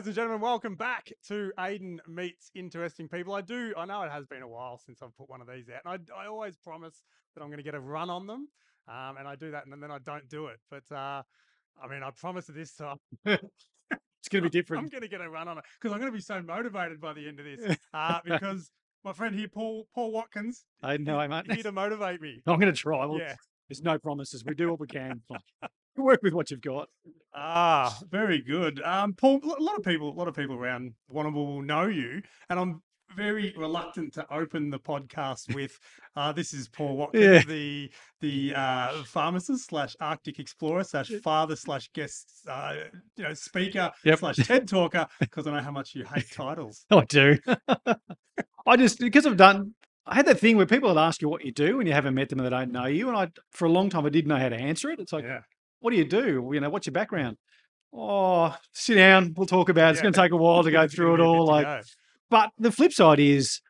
ladies and gentlemen, welcome back to Aiden Meets Interesting People. I do, I know it has been a while since I've put one of these out, and I, I always promise that I'm going to get a run on them, um, and I do that, and then I don't do it. But uh, I mean, I promise this time It's going to be different. I'm going to get a run on it because I'm going to be so motivated by the end of this. Uh, because my friend here, Paul Paul Watkins, I know, mate. here to motivate me. I'm going to try. Well, Yeah. There's no promises. We do what we can. Work with what you've got. Ah, very good. Um, Paul, a lot of people, a lot of people around Warrnambool will know you, and I'm very reluctant to open the podcast with, uh, this is Paul Watkins, Yeah. the the uh, pharmacist slash Arctic explorer slash father slash guest, uh, you know, speaker Yep. slash TED talker, because I know how much you hate titles. I do. I just, because I've done, I had that thing where people would ask you what you do and you haven't met them and they don't know you. And I, for a long time, I didn't know how to answer it. It's like, Yeah, what do you do? You know, what's your background? Oh, sit down. We'll talk about it. It's Yeah. going to take a while to go through it gonna be a bit all. Like, go. But the flip side is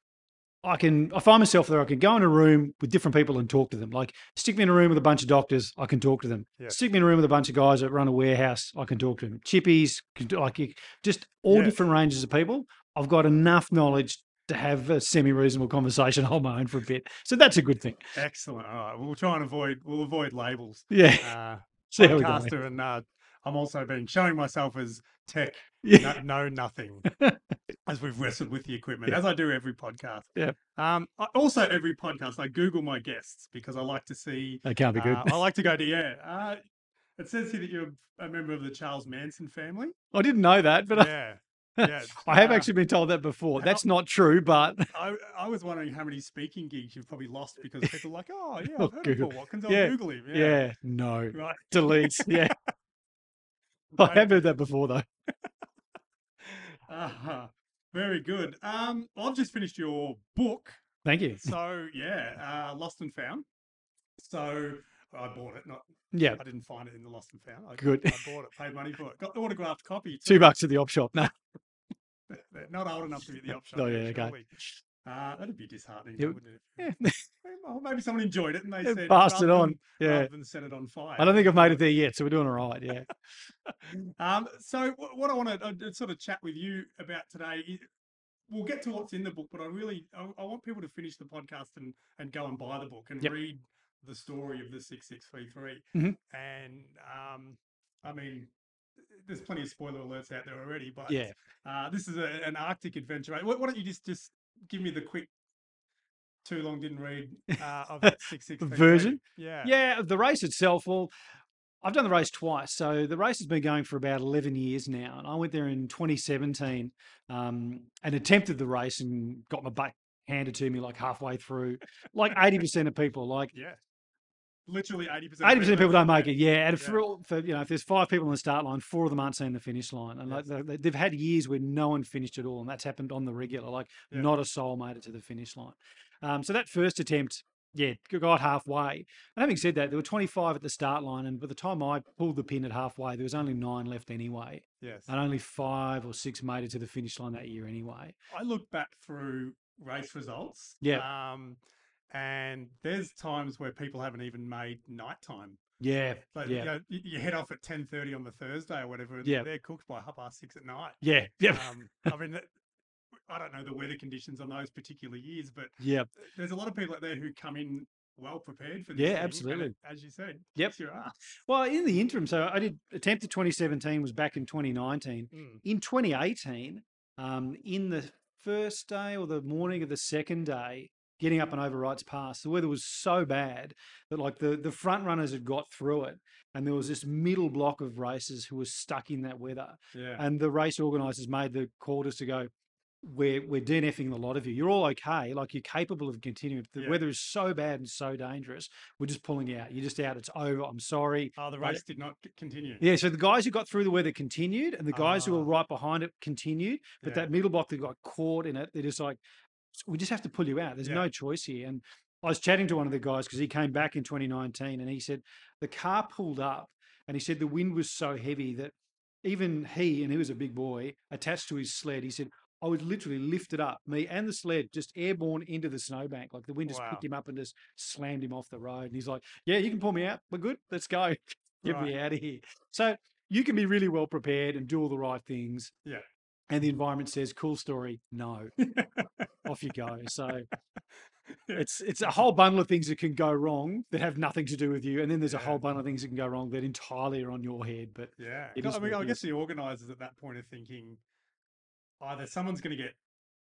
I can I find myself there, I can go in a room with different people and talk to them. Like stick me in a room with a bunch of doctors, I can talk to them. Yeah. Stick me in a room with a bunch of guys that run a warehouse, I can talk to them. Chippies, like just all Yeah. different ranges of people. I've got enough knowledge to have a semi-reasonable conversation, hold my own for a bit. So that's a good thing. excellent. All right, we'll try and avoid we'll avoid labels. Yeah. Uh, See how we go. podcaster, and uh, I'm also been showing myself as tech Yeah. no, know nothing as we've wrestled with the equipment, Yeah. as I do every podcast. Yeah. Um, I, also, every podcast, I Google my guests because I like to see. That can't be good. uh, I like to go to yeah. Uh, it says here that you're a member of the Charles Manson family. I didn't know that, but I, yeah, yeah. I have uh, actually been told that before. That's not true, but I, I was wondering how many speaking gigs you've probably lost because people are like, oh yeah, Oh, I've heard Google. of Paul Watkins. I'll Yeah, Google him. yeah, no. Right. Delete. Yeah. I have heard that before though. Uh-huh. Very good. Um, I've just finished your book. Thank you. So yeah, uh, Lost and Found. So I bought it. Not Yeah. I didn't find it in the Lost and Found. I, Good. I bought it. Paid money for it. Got the autographed copy. Two bucks at the op shop. No. They're not old enough to be the op shop. Oh, yeah, okay. Uh, that'd be disheartening, Yeah. wouldn't it? Yeah. Maybe- Well, maybe someone enjoyed it and they Yeah, said passed it on. than- Yeah. rather than set it on fire. I don't think I've made it there yet, so we're doing all right. Yeah. Um, so what I want to sort of chat with you about today, we'll get to what's in the book, but I really I, I want people to finish the podcast and and go and buy the book and Yep. read the story of the six six three three. Mhm. And um, I mean, there's plenty of spoiler alerts out there already, but Yeah. uh, this is a, an Arctic adventure. Why, why don't you just just give me the quick? Too long didn't read uh, of that six six Version? Yeah. Yeah. The race itself, well, I've done the race twice. So the race has been going for about 11 years now. And I went there in 2017 um, and attempted the race and got my butt handed to me like halfway through. Like 80% of people, like Yeah. Literally eighty percent. Eighty percent of people don't make it. Yeah, and Yeah. for, for you know, if there's five people on the start line, four of them aren't seeing the finish line, and like they- they've had years where no one finished at all, and that's happened on the regular. Like Yeah. not a soul made it to the finish line. Um, so that first attempt, yeah, got halfway. And having said that, there were 25 at the start line, and by the time I pulled the pin at halfway, there was only nine left anyway, Yes. and only five or six made it to the finish line that year anyway. I look back through race results. Yeah. Um, and there's times where people haven't even made nighttime. Yeah, Like, yeah, you, know, you, you head off at ten thirty on the Thursday or whatever. and Yeah. They're cooked by half past six at night. yeah, yeah, Um, I mean, I don't know the weather conditions on those particular years, but yeah. there's a lot of people out there who come in well prepared for this. Yeah, thing, absolutely. as you said, Yep. kicks your. Well, in the interim, so I did attempt at 2017 was back in 2019. Mm, in 2018, um, in the first day or the morning of the second day, getting up and over Wrights Pass, the weather was so bad that like the the front runners had got through it, and there was this middle block of racers who were stuck in that weather, Yeah. and the race organisers made the call to us to go. We're we're DNFing a lot of you. You're all okay. Like you're capable of continuing. The Yeah. weather is so bad and so dangerous. We're just pulling you out. You're just out. It's over. I'm sorry. oh, the but- race did not continue. Yeah, so the guys who got through the weather continued, and the guys who were Ah. right behind it continued. But Yeah. that middle block that got caught in it, they're just like, "S- we just have to pull you out. There's Yeah. no choice here. And I was chatting to one of the guys because he came back in 2019, and he said the car pulled up, and he said the wind was so heavy that even he, and he was a big boy, attached to his sled, he said. I was literally lifted up, me and the sled, just airborne into the snowbank. Like the wind just Wow. picked him up and just slammed him off the road. And he's like, "Yeah, you can pull me out. We're good. Let's go. Get me out of here." So you can be really well prepared and do all the right things. Yeah. And the environment says, "Cool story, no." Off you go. So it's it's a whole bundle of things that can go wrong that have nothing to do with you, and then there's a whole bundle of things that can go wrong that entirely are on your head. But Yeah. No, I mean, I guess the organisers at that point are thinking either someone's going to get,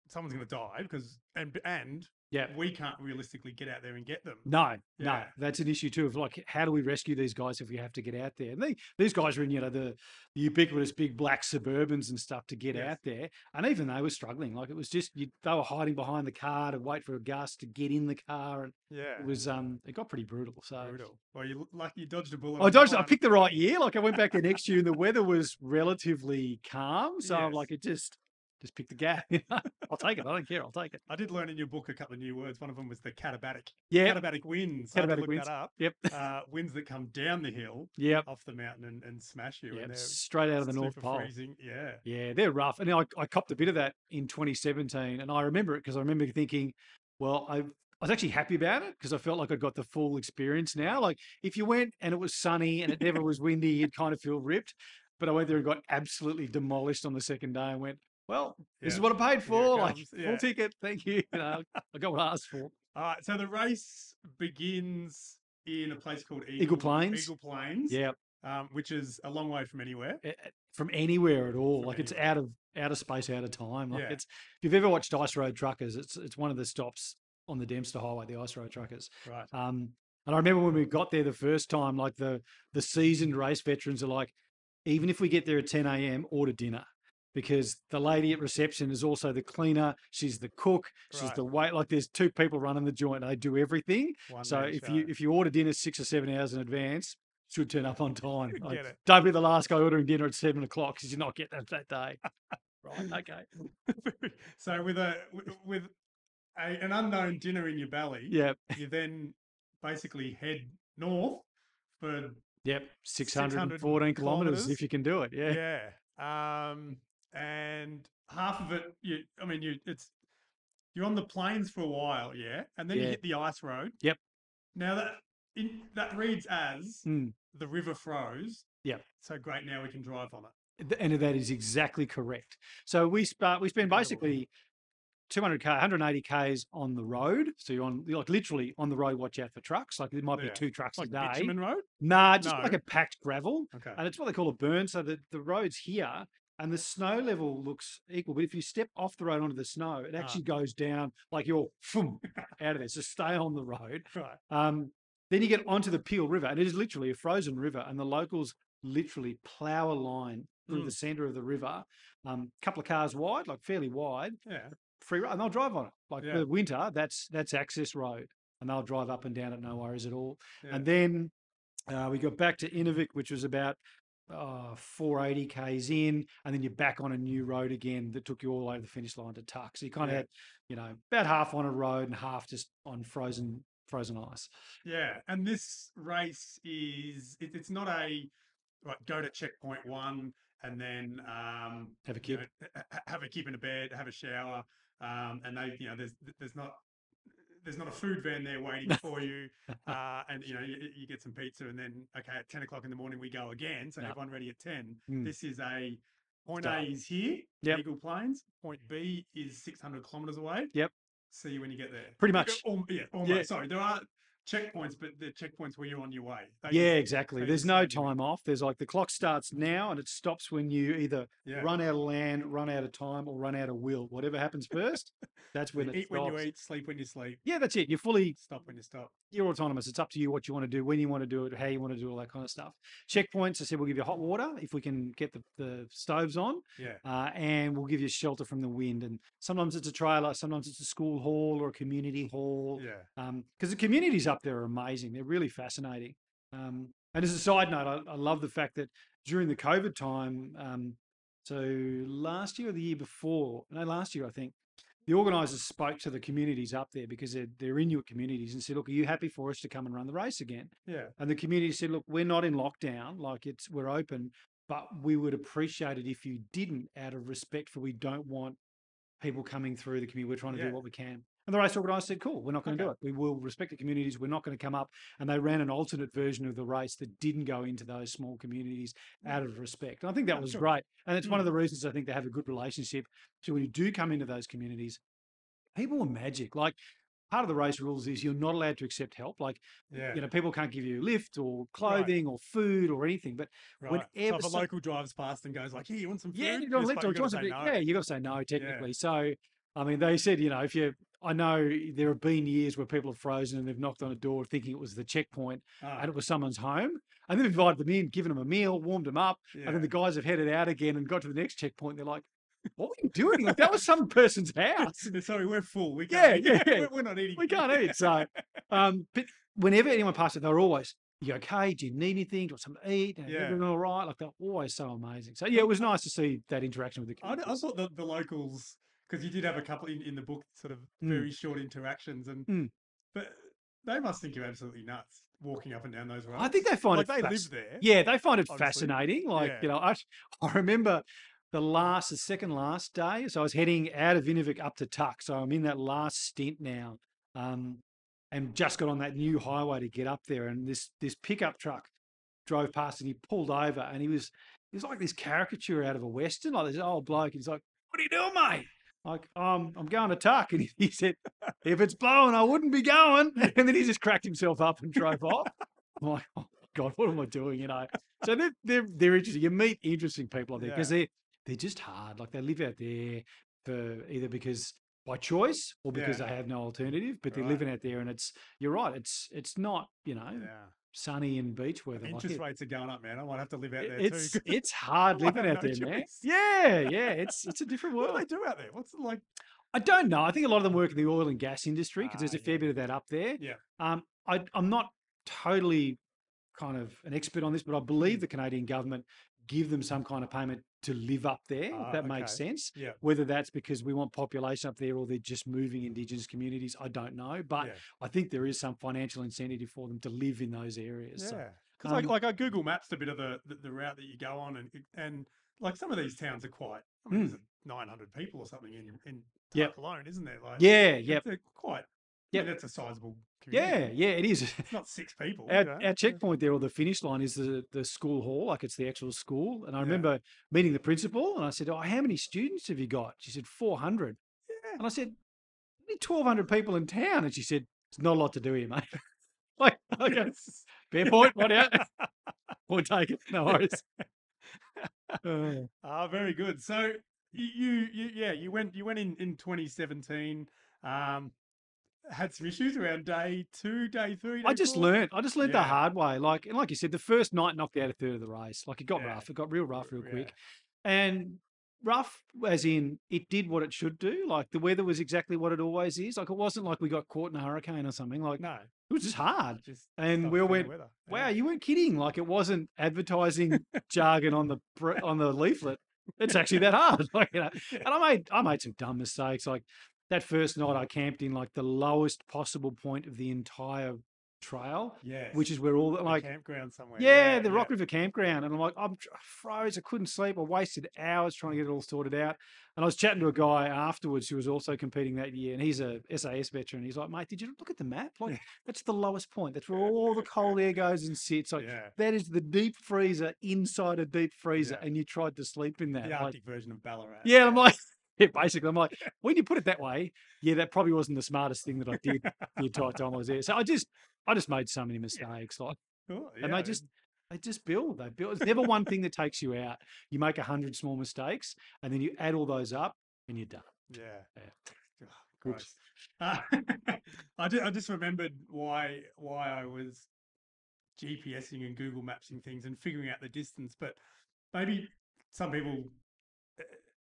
someone's going to die because, and and yeah, we can't realistically get out there and get them. no, no, that's an issue too. Of like, how do we rescue these guys if we have to get out there? And they, these guys are in, you know, the, the ubiquitous big black Suburbans and stuff to get Yes. out there, and even they were struggling. Like it was just you, they were hiding behind the car to wait for a gust to get in the car, and Yeah. it was um, it got pretty brutal. So. brutal. Well, you lucky you dodged a bullet. I dodged. I picked the right year. Like I went back the next year, and the weather was relatively calm. So I'm Yes. like, it just just pick the gap. I'll take it. I don't care. I'll take it. I did learn in your book a couple of new words. One of them was the katabatic. Yeah. Katabatic winds. Katabatic winds. that up. Yep. Uh, winds that come down the hill Yep. off the mountain and, and smash you. Yep. And they're Straight out of the North Pole. freezing. Yeah. Yeah, they're rough. And I, I copped a bit of that in 2017, and I remember it because I remember thinking, well, I. I was actually happy about it because I felt like I got the full experience now. Like if you went and it was sunny and it never was windy, you'd kind of feel ripped. But I went there and got absolutely demolished on the second day and went, well, this is what I paid for. Like full ticket, thank you. You know, I got what I asked for. All right. So the race begins in a place called Eagle, Eagle Plains. Eagle Plains. Yeah, Um, which is a long way from anywhere. from anywhere at all. From like it's anywhere. out of out of space, out of time. Like Yeah. it's if you've ever watched Ice Road Truckers, it's it's one of the stops on the Dempster Highway, the Ice Road Truckers. Right. Um, and I remember when we got there the first time, like the the seasoned race veterans are like, even if we get there at 10 a.m., order dinner. Because the lady at reception is also the cleaner, she's the cook, she's Right. the wait. Like there's two people running the joint, they do everything. One so if you if you order dinner six or seven hours in advance, should turn up on time. Like, don't be the last guy ordering dinner at seven o'clock because you're not getting that that day. right? Okay. so with a with- a, an unknown dinner in your belly, Yeah. you then basically head north for Yep. 614 kilometers kilometres. if you can do it. Yeah. yeah. Um, and half of it, you I mean, you it's you're on the plains for a while, yeah, and then you hit the ice road. Yep. Now that in, that reads as Mm. the river froze. Yep. So great, now we can drive on it. And that is exactly correct. So we sp- we spend basically 200 k, 180 k's on the road. So you're on like literally on the road. Watch out for trucks. Like there might be Yeah. two trucks Like a day. bitumen road. Nah, just like a packed gravel, Okay. and it's what they call a burn. So the the road's here. And the snow level looks equal, but if you step off the road onto the snow, it Ah. actually goes down like you're out of there. So stay on the road. Right. Um, then you get onto the Peel River, and it is literally a frozen river, and the locals literally plough a line through Mm. the centre of the river, a um, couple of cars wide, like fairly wide, Yeah. free road, and they'll drive on it. Like Yeah. the winter, that's that's access road, and they'll drive up and down it, no worries at all. Yeah. And then uh, we got back to Inuvik, which was about uh, 480 k's in, and then you're back on a new road again that took you all to the finish line to Tuk. So you kind of Yeah. had, you know, about half on a road and half just on frozen frozen ice. Yeah, and this race is it, it's not a right go to checkpoint one and then um, Have a you know, ha- ha- have a kip in a bed, have a shower, um, and they you know there's there's not there's not a food van there waiting for you, uh, and you know you, you get some pizza and then okay at ten o'clock in the morning we go again, so No. everyone ready at ten. Mm. This is a point Start. A is here, Yep. Eagle Plains. Point B is six hundred kilometers away. Yep. See you when you get there. Pretty much. al- yeah, almost. Yeah. Sorry, there are checkpoints, but the checkpoints where you're on your way. They Yeah, just- exactly. There's no time off. There's like the clock starts now and it stops when you either Yeah. run out of land, run out of time, or run out of will. Whatever happens first, that's when You it eat when you eat, sleep when you sleep, Yeah, that's it. You're fully stop when you stop. You're autonomous. It's up to you what you want to do, when you want to do it, how you want to do all that kind of stuff. Checkpoints, I said we'll give you hot water if we can get the, the stoves on, Yeah. uh, and we'll give you shelter from the wind. And sometimes it's a trailer, sometimes it's a school hall or a community hall. Yeah. because the communities up there are amazing. They're really fascinating. Um, and as a side note, I, I love the fact that during the COVID time, um, so last year or the year before, no, last year I think, the organisers spoke to the communities up there because they're, they're Inuit communities and said, "Look, are you happy for us to come and run the race again?" Yeah. And the community said, "Look, we're not in lockdown. Like it's we're open, but we would appreciate it if you didn't, out of respect for we don't want people coming through the community. We're trying to Yeah. do what we can." And the race organizer said, cool, we're not going to do it. We will respect the communities. We're not going to come up. And they ran an alternate version of the race that didn't go into those small communities out of respect. And I think that Yeah, was sure. great. And it's one Mm. of the reasons I think they have a good relationship. So when you do come into those communities, people are magic. Like part of the race rules is you're not allowed to accept help. Like, Yeah. you know, people can't give you a lift or clothing or food or anything. But right. whenever so if a some- local drives past and goes like, "Here, you want some food?" yeah, you got a lift or "You want gotta say something? no." Yeah, you got to say no technically. So, I mean, they said, you know, if you, I know there have been years where people have frozen and they've knocked on a door thinking it was the checkpoint Ah, and it was someone's home, and then invited them in, given them a meal, warmed them up, yeah. and then the guys have headed out again and got to the next checkpoint. They're like, "What were you doing? Like that was some person's house. Sorry, we're full. We Yeah, can't. yeah, yeah. We're, we're not eating. We can't eat." So, um, but whenever anyone passed passes, they're always. You okay? Do you need anything? Do you want something to eat? Yeah. everything all right? Like they're always so amazing. So yeah, it was nice to see that interaction with the I. I thought the, the locals because you did have a couple in, in the book, sort of Mm. very short interactions, and Mm. but they must think you're absolutely nuts walking up and down those roads. I think they find like it they live there. Yeah, they find it obviously. fascinating. Like, Yeah. you know, I, I remember the last, the second last day. So I was heading out of Inuvik up to Tuk. So I'm in that last stint now. Um, and just got on that new highway to get up there. And this this pickup truck drove past and he pulled over and he was he was like this caricature out of a western, like this old bloke. He's like, What are you doing, mate? Like, um, I'm going to Tuk. And he, said, If it's blowing, I wouldn't be going. And then he just cracked himself up and drove off. I'm like, oh God, what am I doing? You know. So they're they're, they're interesting. You meet interesting people out there because they're they're just hard. Like they live out there for either because by choice or because Yeah. they have no alternative, but they're Right. living out there and it's you're right, it's it's not, you know, Yeah. Sunny and beach weather. Like Interest it- rates are going up, man. I might have to live out there it's too. it's hard living out there, man. Yeah, yeah. It's it's a different world. what do they do out there? What's it like? I don't know. I think a lot of them work in the oil and gas industry because there's Ah, a fair yeah. bit of that up there. Yeah. Um, I, I'm not totally kind of an expert on this, but I believe the Canadian government give them some kind of payment to live up there. If that makes sense. Yeah. Whether that's because we want population up there or they're just moving Indigenous communities, I don't know. But yeah. I think there is some financial incentive for them to live in those areas. So, Yeah, because like um, like I Google Maps a bit of the, the the route that you go on, and and like some of these towns are quite. I mean, Mm. nine hundred people or something in in Yep. Alone, isn't there? Like yeah, yeah, they're quite. Yeah, that's a sizable. yeah, Community. yeah. It is. It's not six people. our, you know? our checkpoint there or the finish line is the, the school hall, like it's the actual school. And I Yeah. remember meeting the principal and I said, Oh, how many students have you got? She said, 400. Yeah. And I said, Only 1,200 people in town. And she said, It's not a lot to do here, mate. like, okay, Yes. fair point. What out? We'll take it. No worries. Uh, Ah, very good. So you, you, you, yeah, you went, you went in in 2017. Um, had some issues around day two, day three. I just four? learned. I just learned the hard way. Like, and like you said, the first night knocked out a third of the race. Like, it got Yeah. rough. It got real rough, real Yeah. quick. And rough, as in it did what it should do. Like, the weather was exactly what it always is. Like, it wasn't like we got caught in a hurricane or something. Like, No, it was just hard. just And we all went. Wow, you weren't kidding. Like, it wasn't advertising jargon on the on the leaflet. It's actually that hard. Like, you know, and I made I made some dumb mistakes. Like that first night, I camped in like the lowest possible point of the entire trail, Yes. which is where all the the like campground somewhere. yeah, the Rock River campground. And I'm like, I'm froze. I couldn't sleep. I wasted hours trying to get it all sorted out. And I was chatting to a guy afterwards who was also competing that year, and he's a SAS veteran. He's like, mate, did you look at the map? Like, that's the lowest point. That's where all the cold air goes and sits. Like, yeah. that is the deep freezer inside a deep freezer, Yeah. and you tried to sleep in that. The Like, Arctic version of Ballarat. yeah, I'm like, yeah, basically, I'm like, when you put it that way, yeah, that probably wasn't the smartest thing that I did the entire time I was there. So I just, I just made so many mistakes. Like, Cool, and they just they just build they build it's never one thing that takes you out you make a hundred small mistakes and then you add all those up and you're done Yeah. Yeah. Oh, Uh, I, ju- I just remembered why why I was GPSing and Google Mapsing things and figuring out the distance, but maybe some people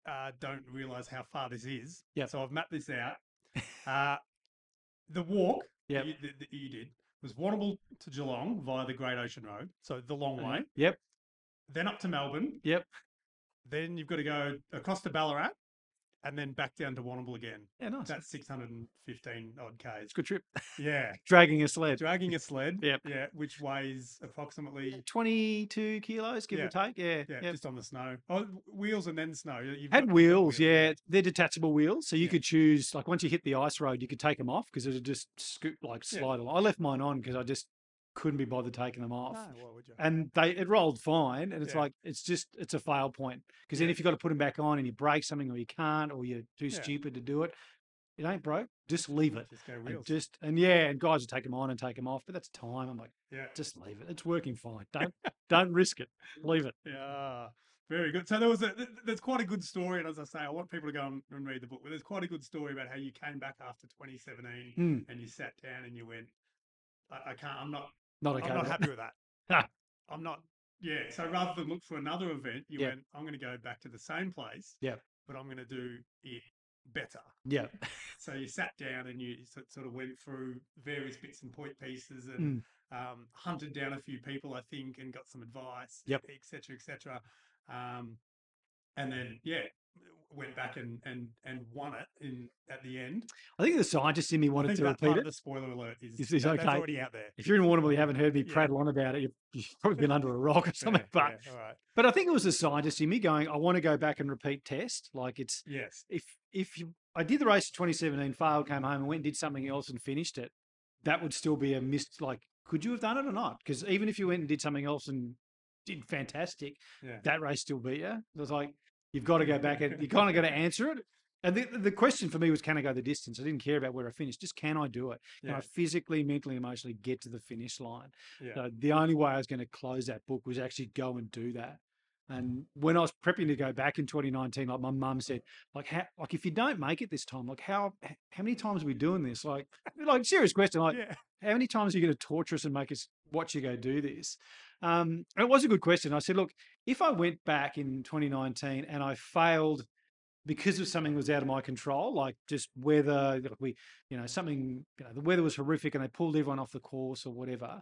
uh, don't realize how far this is. Yep. So I've mapped this out. Uh, the walk Yep. that, you, that, that you did was Warrnambool to Geelong via the Great Ocean Road, so the long way. yep Then up to Melbourne. Yep. Then you've got to go across to Ballarat and then back down to Warrnambool again. Yeah, nice. That's 615 odd k's. It's a good trip. Yeah, Dragging a sled. dragging a sled. Yep. Yeah, which weighs approximately 22 kilos, give Yeah. or take. Yeah. yeah, yeah. just on the snow. Oh, wheels and then snow. You've Had wheels, yeah. They're detachable wheels, so you Yeah. could choose. Like once you hit the ice road, you could take them off because it would just scoot like slide along. I left mine on because I just couldn't be bothered taking them off. No, why would you? And they it rolled fine, and it's Yeah. like it's just it's a fail point because then if you've got to put them back on and you break something or you can't or you're too Yeah. stupid to do it, it ain't broke. Just leave it. Just go And just and yeah, and guys will take them on and take them off, but that's time. I'm like, yeah. just leave it. It's working fine. Don't don't risk it. Leave it. Yeah, very good. So there was a th- th- there's quite a good story, and as I say, I want people to go and, and read the book. But there's quite a good story about how you came back after 2017 Mm, and you sat down and you went, I, I can't. I'm not. Not okay. I'm not happy with that. I'm not. Yeah. So rather than look for another event, you Yeah. went. I'm going to go back to the same place. Yeah. But I'm going to do it better. Yeah. So you sat down and you sort of went through various bits and point pieces and Mm. um, hunted down a few people, I think, and got some advice, Yep. et cetera, et cetera. Um, and then, yeah, went back and and and won it in at the end. I think the scientist in me wanted to repeat it. the spoiler alert is, Is- is that- okay. already out there. If you're in Warrnambool, you haven't heard me Yeah. prattle on about it. You've, you've probably been under a rock or something. Yeah, but yeah, right. but I think it was the scientist in me going, I want to go back and repeat test. Like it's Yes. if if you I did the race in 2017, failed, came home and went and did something else and finished it, that would still be a missed. Like, could you have done it or not? Because even if you went and did something else and did fantastic, that race still beat you. It was like you've got to go back and you kind of got to answer it. And the, the question for me was, can I go the distance? I didn't care about where I finished. Just can I do it? Can Yeah. I physically, mentally, emotionally get to the finish line? Yeah. So the only way I was going to close that book was actually go and do that. And when I was prepping to go back in 2019, like my mum said, like how, like if you don't make it this time, like how how many times are we doing this? Like, like serious question, like yeah. how many times are you going to torture us and make us watch you go do this? Um, it was a good question. I said, look, if I went back in 2019 and I failed because of something was out of my control, like just weather, like we, you know, something, you know, the weather was horrific and they pulled everyone off the course or whatever,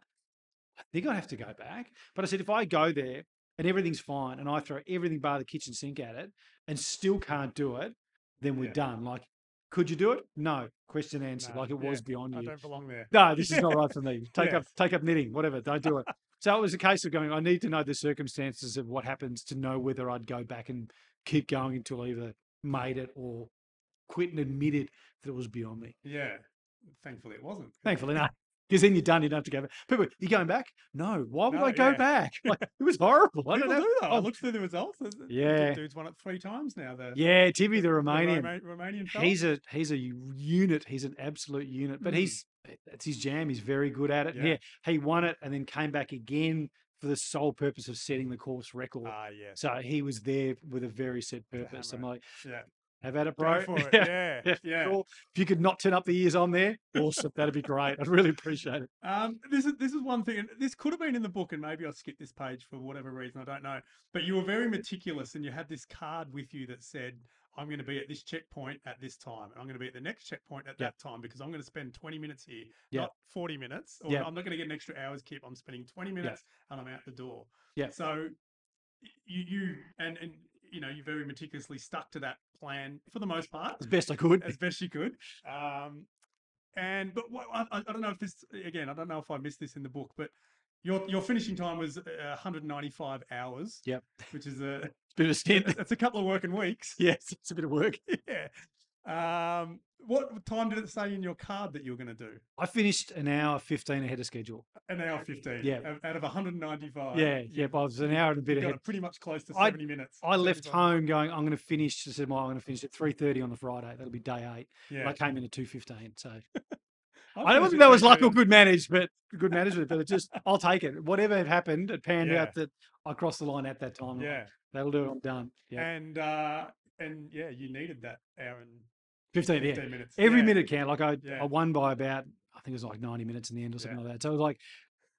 I think I'd have to go back. But I said, if I go there and everything's fine and I throw everything bar the kitchen sink at it and still can't do it, then we're Yeah. done. Like, could you do it? No. Question answered. No, like it yeah, was beyond you. I don't belong there. No, this is not right for me. Take Yeah. up take up knitting, whatever. Don't do it. So it was a case of going, I need to know the circumstances of what happens to know whether I'd go back and keep going until I either made it or quit and admitted that it was beyond me. Yeah. Thankfully, it wasn't. Thankfully not. Because then you're done, you don't have to go back. People, you going back? No. Why would No, I go yeah. back? Like, it was horrible. I don't know. do. I Oh, looked through the results. the Yeah. Dude's won it three times now. The, yeah, Timmy the the Romanian. Roma- Romanian fella. He's a he's a unit. He's an absolute unit. But Mm. he's that's his jam. He's very good at it. Yeah. Yeah. he won it and then came back again for the sole purpose of setting the course record. Ah, yes. so he was there with a very set purpose. I'm like, Yeah. Have at it, Go for it. yeah, Yeah. yeah, cool. If you could not turn up the ears on there, awesome. That'd be great. I'd really appreciate it. Um, this is this is one thing, and this could have been in the book, and maybe I skipped this page for whatever reason. I don't know. But you were very meticulous, and you had this card with you that said, "I'm going to be at this checkpoint at this time, and I'm going to be at the next checkpoint at Yep. that time because I'm going to spend 20 minutes here, Yep. not 40 minutes, or Yep. I'm not going to get an extra hour's keep. I'm spending 20 minutes, and I'm out the door." Yeah. So you you and and you know you very meticulously stuck to that plan for the most part As best I could. as best you could. Um, and but what, I, I don't know if this again. I don't know if I missed this in the book, but your your finishing time was uh, 195 hours. Yep. which is a Bit of a stint. it's a couple of working weeks. yes, it's a bit of work. yeah. Um, what time did it say in your card that you were going to do? I finished an hour 15 ahead of schedule. An hour 15. Yeah. Out- of 195. yeah, yeah, but I was an hour and a bit you ahead. pretty much close to I- 70 minutes. I left 75. home going, I'm going to finish. I said, well, I'm going to finish at 3.30 on the Friday. That'll be day eight. Yeah. I came in at 2.15. So I I don't think that was luck or good managed, but good management. But it just, I'll take it. Whatever had happened, it panned Yeah. out that I crossed the line at that time. Yeah. That'll do it. I'm done. Yeah. And uh, and yeah, you needed that hour and 15, yeah. 15 minutes. Every Yeah. minute count. Like I, Yeah. I won by about, I think it was like 90 minutes in the end or something like that. So it was like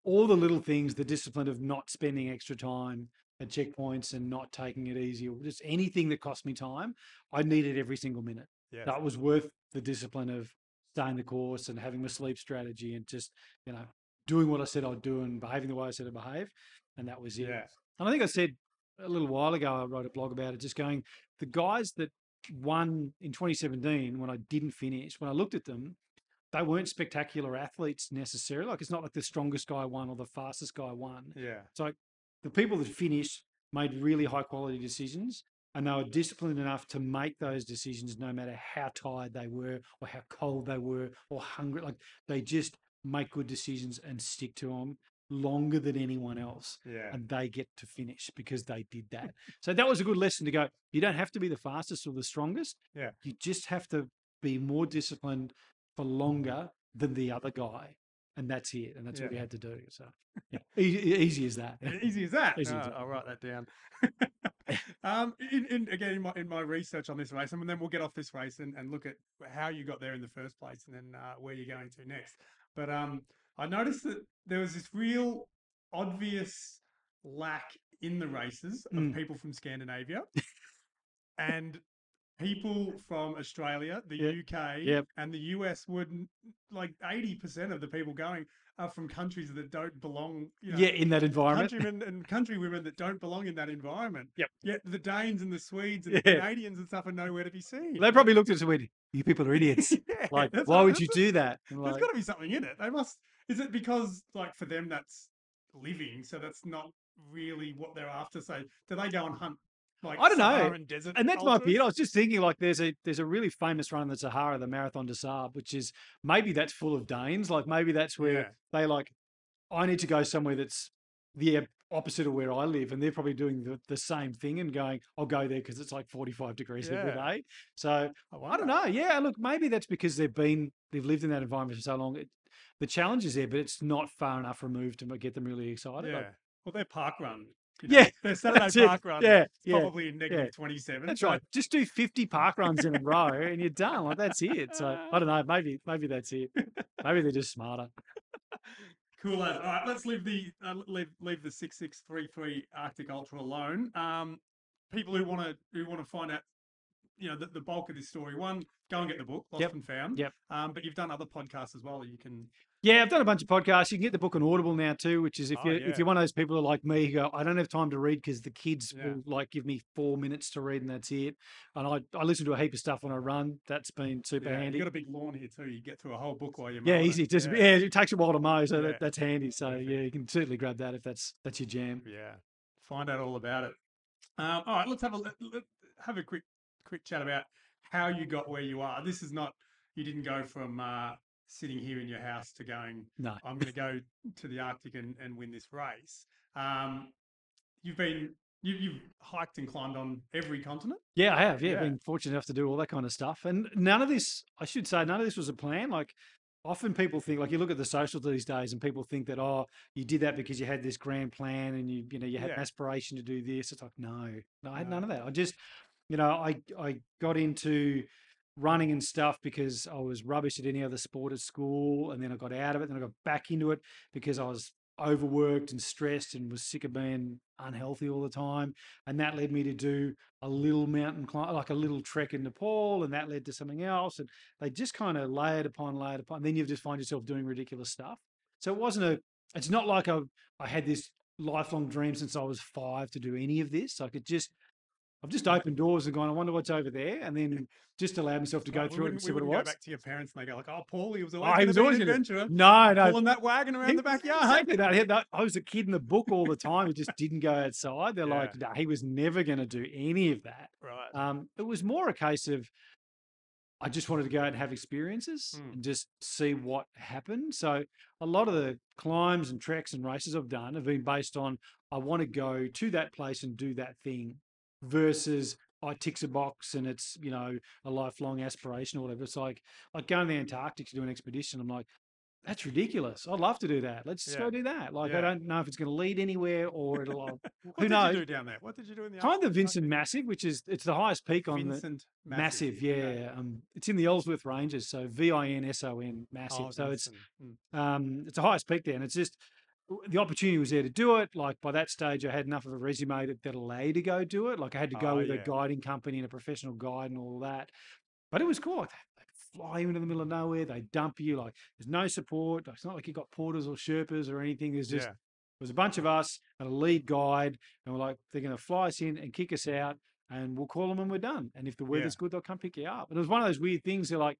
all the little things, the discipline of not spending extra time at checkpoints and not taking it easy or just anything that cost me time, I needed every single minute. Yes. That was worth the discipline of staying the course and having my sleep strategy and just, you know, doing what I said I'd do and behaving the way I said I'd behave. And that was it. And I think I said a little while ago, I wrote a blog about it, just going, the guys that one in 2017 when I didn't finish. When I looked at them, they weren't spectacular athletes necessarily. Like it's not like the strongest guy won or the fastest guy won. Yeah. It's like the people that finished made really high quality decisions and they were disciplined enough to make those decisions no matter how tired they were or how cold they were or hungry. Like they just make good decisions and stick to them longer than anyone else. Yeah. And they get to finish because they did that. so that was a good lesson to go. You don't have to be the fastest or the strongest. Yeah. You just have to be more disciplined for longer than the other guy. And that's it. And that's what Yeah. you had to do. So yeah, easy, easy as that. Easy as that. Easy as Ah, that. I'll write that down. um, in, in, again, in my, in my research on this race, and then we'll get off this race and, and look at how you got there in the first place and then uh, where you're going to next. But um, I noticed that there was this real obvious lack in the races of Mm. people from Scandinavia and people from Australia, the Yep. UK, Yep. and the US would like 80% of the people going are from countries that don't belong, you know, yeah, in that environment. countrymen and countrywomen that don't belong in that environment. Yep. Yet the Danes and the Swedes and the Canadians and stuff are nowhere to be seen. They probably looked at us and went, You people are idiots. yeah, Like, why would you do that? And There's like, got to be something in it. They must. Is it because, like, for them that's living, so that's not really what they're after? So, do they go and hunt like I don't know. Desert? and that's my ultras? opinion. I was just thinking, like, there's a there's a really famous run in the Sahara, the Marathon des Sables, which is maybe that's full of Danes. Like, maybe that's where Yeah. they like, I need to go somewhere that's the opposite of where I live, and they're probably doing the, the same thing and going, I'll go there because it's like 45 degrees every Yeah. day. So I, I don't know. Yeah, look, maybe that's because they've been they've lived in that environment for so long. It, the challenge is there, but it's not far enough removed to get them really excited. Yeah. Like, Well, their park run. you Yeah, Their Saturday it. park run. Yeah, yeah, Probably in negative 27. That's so- right. Just do 50 park runs in a row and you're done. Like that's it. So I don't know. Maybe maybe that's it. Maybe they're just smarter. Cool. All right, let's leave the uh, leave leave the six six three three Arctic Ultra alone. Um, people who want to who want to find out, you know, the, the bulk of this story. One, go and get the book, Lost Yep, and Found. yep. Um, but you've done other podcasts as well. You can. Yeah, I've done a bunch of podcasts. You can get the book on Audible now too, which is if Oh, you yeah. if you're one of those people who are like me who go, I don't have time to read because the kids Yeah. will like give me four minutes to read and that's it. And I, I listen to a heap of stuff when I run. That's been super Yeah, handy. you've got a big lawn here too. You get through a whole book while you're. Yeah, easy. it. Just yeah. yeah. it takes a while to mow, so that, that's handy. So Perfect. yeah, you can certainly grab that if that's that's your jam. Yeah, find out all about it. Um, all right, let's have a have a quick quick chat about how you got where you are. This is not you didn't go from uh, sitting here in your house to going. No. I'm going to go to the Arctic and, and win this race. Um, you've been you, you've hiked and climbed on every continent. Yeah, I have. Yeah, Yeah. been fortunate enough to do all that kind of stuff. And none of this, I should say, none of this was a plan. Like often people think, like you look at the socials these days, and people think that oh, you did that because you had this grand plan and you, you know, you had an aspiration to do this. It's like no, no, I had No. none of that. I just, you know, I I got into running and stuff because I was rubbish at any other sport at school, and then I got out of it, then I got back into it because I was overworked and stressed and was sick of being unhealthy all the time and that led me to do a little mountain climb, like a little trek in Nepal, and that led to something else. And they just kind of layered upon layered upon. then you just find yourself doing ridiculous stuff. So it wasn't a. It's not like I I had this lifelong dream since I was five to do any of this. I could just. I've just opened doors and gone. I wonder what's over there, and then just allowed myself to go through it and see what it was. Go back to your parents and they go like, "Oh, Paul, he was Oh, always, he was always an adventurer, No, no, pulling that wagon around He- the backyard." Exactly. No, I was a kid in the book all the time. He just didn't go outside. They're Yeah. like, nah, he was never going to do any of that. Right. Um, it was more a case of I just wanted to go out and have experiences Mm. and just see what happened. So a lot of the climbs and treks and races I've done have been based on I want to go to that place and do that thing versus I ticks a box and it's, you know, a lifelong aspiration or whatever. It's like like going to the Antarctic to do an expedition. I'm like, that's ridiculous. I'd love to do that. Let's just Yeah. go do that. Like Yeah. I don't know if it's going to lead anywhere or it'll uh, What who did knows? you do down there? What did you do in the kind Arctic? of Vinson Massif, which is it's the highest peak on the Vinson Massif, okay. yeah. Um, it's in the Ellsworth Ranges, so V I N S O N, massive. Oh, so it's Mm. um, it's the highest peak there, and it's just the opportunity was there to do it. Like by that stage, I had enough of a resume that, that allowed you to go do it. Like I had to go Oh, with yeah. a guiding company and a professional guide and all that. But it was cool. Like, they fly you into the middle of nowhere. They dump you. Like there's no support. It's not like you got porters or Sherpas or anything. There's just yeah. there was a bunch of us and a lead guide, and we're like, they're going to fly us in and kick us out. and we'll call them when we're done. And if the Yeah. weather's good, they'll come pick you up. And it was one of those weird things. They're like,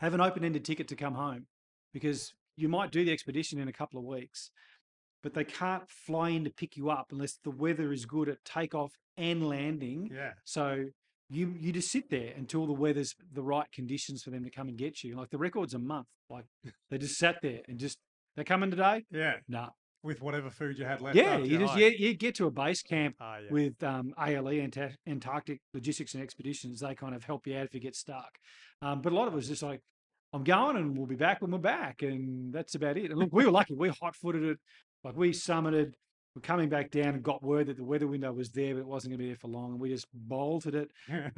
have an open-ended ticket to come home because you might do the expedition in a couple of weeks, but they can't fly in to pick you up unless the weather is good at takeoff and landing. Yeah. So you you just sit there until the weather's the right conditions for them to come and get you. Like the record's a month. Like they just sat there and just they're coming today. Yeah. Nah. With whatever food you had left. Yeah, you just yeah, you get to a base camp Ah, yeah. with um, ALE Anta- Antarctic Logistics and Expeditions. They kind of help you out if you get stuck. Um, but a lot of it was just like, I'm going and we'll be back when we're back, and that's about it. And look, we were lucky. We hot footed it, like we summited. We're coming back down and got word that the weather window was there, but it wasn't going to be there for long. And we just bolted it,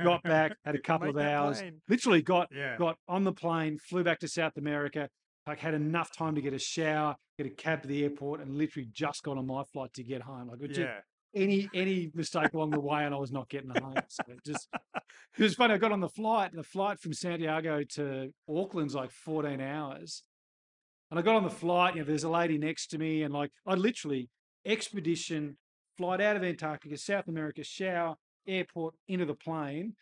got back, had a couple of hours, plane. literally got Yeah. got on the plane, flew back to South America, like had enough time to get a shower, get a cab to the airport, and literally just got on my flight to get home. Like Yeah. Any any mistake along the way, and I was not getting home. So it just it was funny. I got on the flight. The flight from Santiago to Auckland's like 14 hours. And I got on the flight, you know, there's a lady next to me, and like I literally expedition, flight out of Antarctica, South America, shower, airport, into the plane,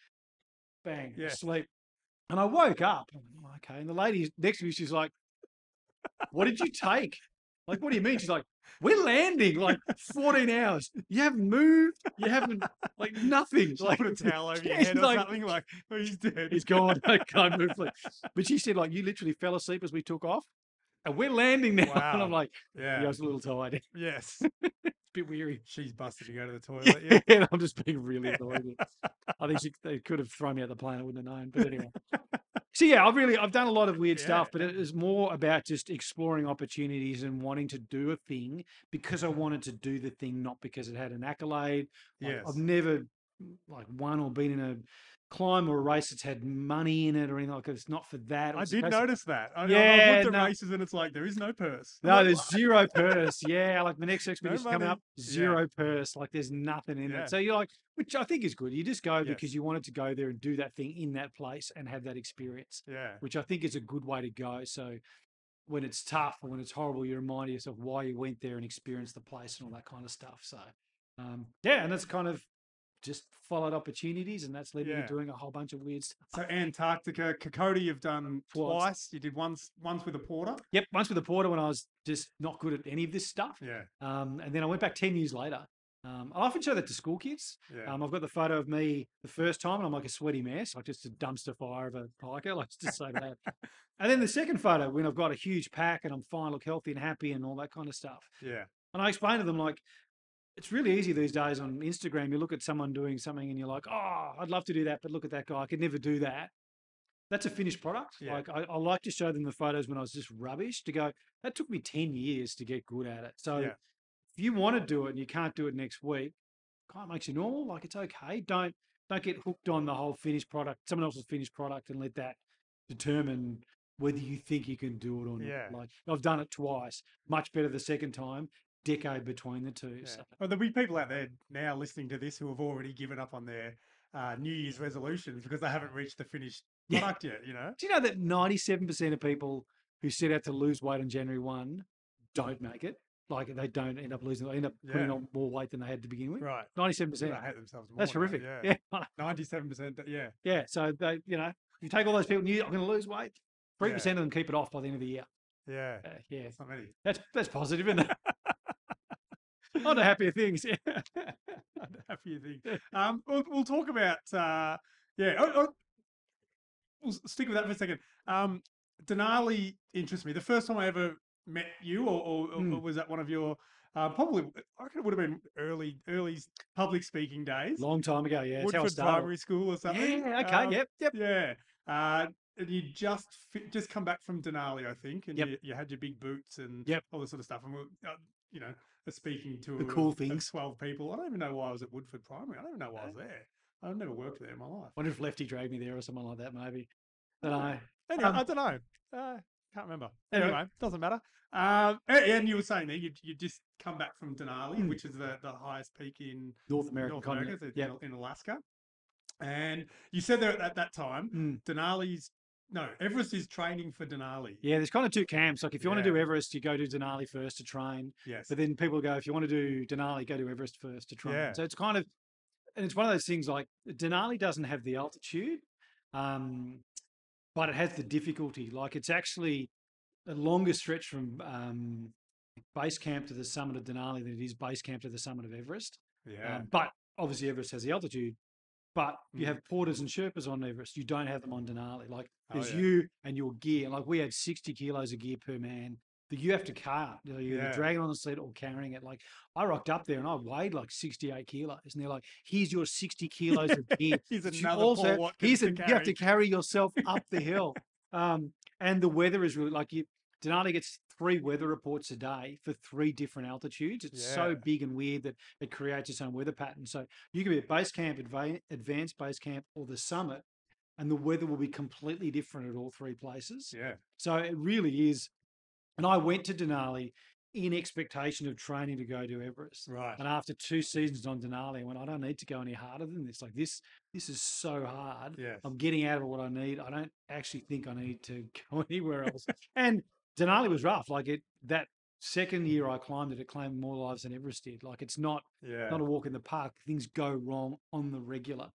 bang, Yeah. sleep. And I woke up. I'm like, "Oh, okay. And the lady next to me, she's like, What did you take? Like, what do you mean? She's like, We're landing like 14 hours. You haven't moved. You haven't like nothing. Like put a towel over your head or like- something like, oh, he's dead. He's gone. I can't move. Like, but she said, like, you literally fell asleep as we took off, and we're landing now. And I'm like, yeah. yeah, I was a little tired. Yes. Bit weary. She's busted to go to the toilet. Yeah, Yeah. and I'm just being really annoyed. I think she, they could have thrown me out the plane. I wouldn't have known. But anyway. So yeah, I've really I've done a lot of weird stuff, but Yeah. it is more about just exploring opportunities and wanting to do a thing because I wanted to do the thing, not because it had an accolade. Yes. I've never like won or been in a climb or a race that's had money in it or anything like that. It's not for that. It I did supposed to- notice that. I, Yeah, I looked at no. races and it's like, there is no purse. No, there's zero purse. Yeah, like the next expedition coming money. up, Yeah. zero purse. Like there's nothing in Yeah. it. So you're like, which I think is good. You just go Yes. because you wanted to go there and do that thing in that place and have that experience, Yeah. which I think is a good way to go. So when it's tough or when it's horrible, you remind yourself why you went there and experienced the place and all that kind of stuff. So um, yeah, and that's kind of just followed opportunities, and that's led me to doing a whole bunch of weird stuff. So Antarctica, Kokoda, you've done Twice. twice. You did once, once with a porter. Yep, once with a porter when I was just not good at any of this stuff. Yeah. Um, and then I went back 10 years later. Um, I often show that to school kids. Yeah. Um, I've got the photo of me the first time, and I'm like a sweaty mess, like just a dumpster fire of a hiker, like just so bad. and then the second photo, when I've got a huge pack and I'm fine, look healthy and happy, and all that kind of stuff. yeah. And I explain to them like, it's really easy these days on Instagram. You look at someone doing something, and you're like, oh, I'd love to do that, but look at that guy, I could never do that. That's a finished product. Yeah. Like I, I like to show them the photos when I was just rubbish to go. That took me ten years to get good at it. So Yeah. if you want to do it and you can't do it next week, kind of makes you normal. Like it's okay. Don't don't get hooked on the whole finished product, someone else's finished product, and let that determine whether you think you can do it or not. Yeah. Like I've done it twice, much better the second time. Decade between the two. Yeah. So. Well, there'll be people out there now listening to this who have already given up on their uh, New Year's resolutions because they haven't reached the finished Yeah. product yet. You know. Do you know that ninety-seven percent of people who set out to lose weight on January one don't make it? Like they don't end up losing. They end up putting Yeah. on more weight than they had to begin with. Right. Ninety-seven percent. They percent. hate themselves more. That's now, horrific. Yeah. Yeah. Ninety-seven percent. Yeah. Yeah, so they, you know, you take all those people, and you, I'm going to lose weight. Three Yeah. percent of them keep it off by the end of the year. Yeah. Uh, yeah, It's not many. that's that's positive, isn't it? On to happier things. Yeah. happier things. Um, we'll, we'll talk about uh, yeah. Oh, oh, we'll stick with that for a second. Um, Denali interests me. The first time I ever met you, or, or, or Mm. was that one of your uh, probably? I reckon it would have been early, early public speaking days. Long time ago. Yeah, that's how I Woodford. Primary School or something. Yeah. Okay. Um, yep. Yep. Yeah. Uh, and you just just come back from Denali, I think, and Yep. you, you had your big boots and Yep. all this sort of stuff. And we're, uh, you know, speaking to The cool of, things. twelve people. I don't even know why I was at Woodford Primary. I don't even know why I was there. I've never worked there in my life. I wonder if Lefty dragged me there or someone like that. Maybe. Don't know. Anyway, Um, I don't know. Uh, can't remember. Anyway. Anyway, doesn't matter. Um, and, you were saying that you you just come back from Denali, Mm. which is the, the highest peak in North American North. America, in, Yep. in Alaska. And you said there at that time, Mm. Denali's no Everest is training for Denali. Yeah, there's kind of two camps. Like if you want to do Everest, you go to Denali first to train. Yes. But then people go, if you want to do Denali, go to Everest first to train. Yeah. So it's kind of and it's one of those things like Denali doesn't have the altitude, um, but it has the difficulty. Like it's actually a longer stretch from um, base camp to the summit of Denali than it is base camp to the summit of Everest. Yeah. Um, but obviously Everest has the altitude. But you Mm. have porters and Sherpas on Everest. You don't have them on Denali. Like Oh, there's yeah. you and your gear. Like we had 60 kilos of gear per man that you have to cart. You know, you're either Yeah. dragging on the sled or carrying it. Like I rocked up there and I weighed like 68 kilos. And they're like, here's your 60 kilos of gear. He's that you another also, here's a, you have to carry. carry yourself up the hill. Um, and the weather is really like you. Denali gets three weather reports a day for three different altitudes. It's so big and weird that it creates its own weather pattern. So you can be at base camp, advanced base camp, or the summit, and the weather will be completely different at all three places. Yeah. So it really is. And I went to Denali in expectation of training to go to Everest. Right. And after two seasons on Denali, I went, I don't need to go any harder than this. Like this, this is so hard. Yes. I'm getting out of what I need. I don't actually think I need to go anywhere else. and Denali was rough. Like it that second mm. year I climbed it, it claimed more lives than Everest did. Like it's not Yeah. not a walk in the park. Things go wrong on the regular.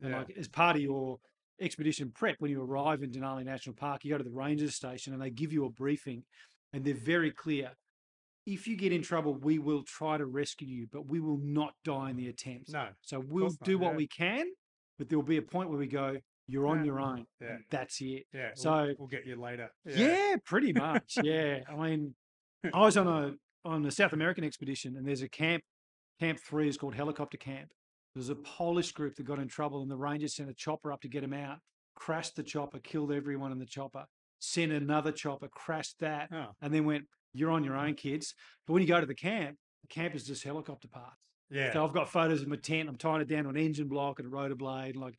And Yeah. like as part of your expedition prep, when you arrive in Denali National Park, you go to the rangers station and they give you a briefing and they're very clear. If you get in trouble, we will try to rescue you, but we will not die in the attempt. No. So we'll course not, do what yeah. we can, but there will be a point where we go, you're on your mm-hmm. own. Yeah. that's it. Yeah. we'll- So- we'll, get you later. Yeah, pretty much. Yeah. I mean, I was on a on a South American expedition and there's a camp, camp three is called helicopter camp. There's a Polish group that got in trouble and the Rangers sent a chopper up to get them out, crashed the chopper, killed everyone in the chopper, sent another chopper, crashed that, Oh. and then went, You're on your mm-hmm. own, kids. But when you go to the camp, the camp is just helicopter parts. Yeah. So I've got photos of my tent. I'm tying it down to an engine block and a rotor blade. and Like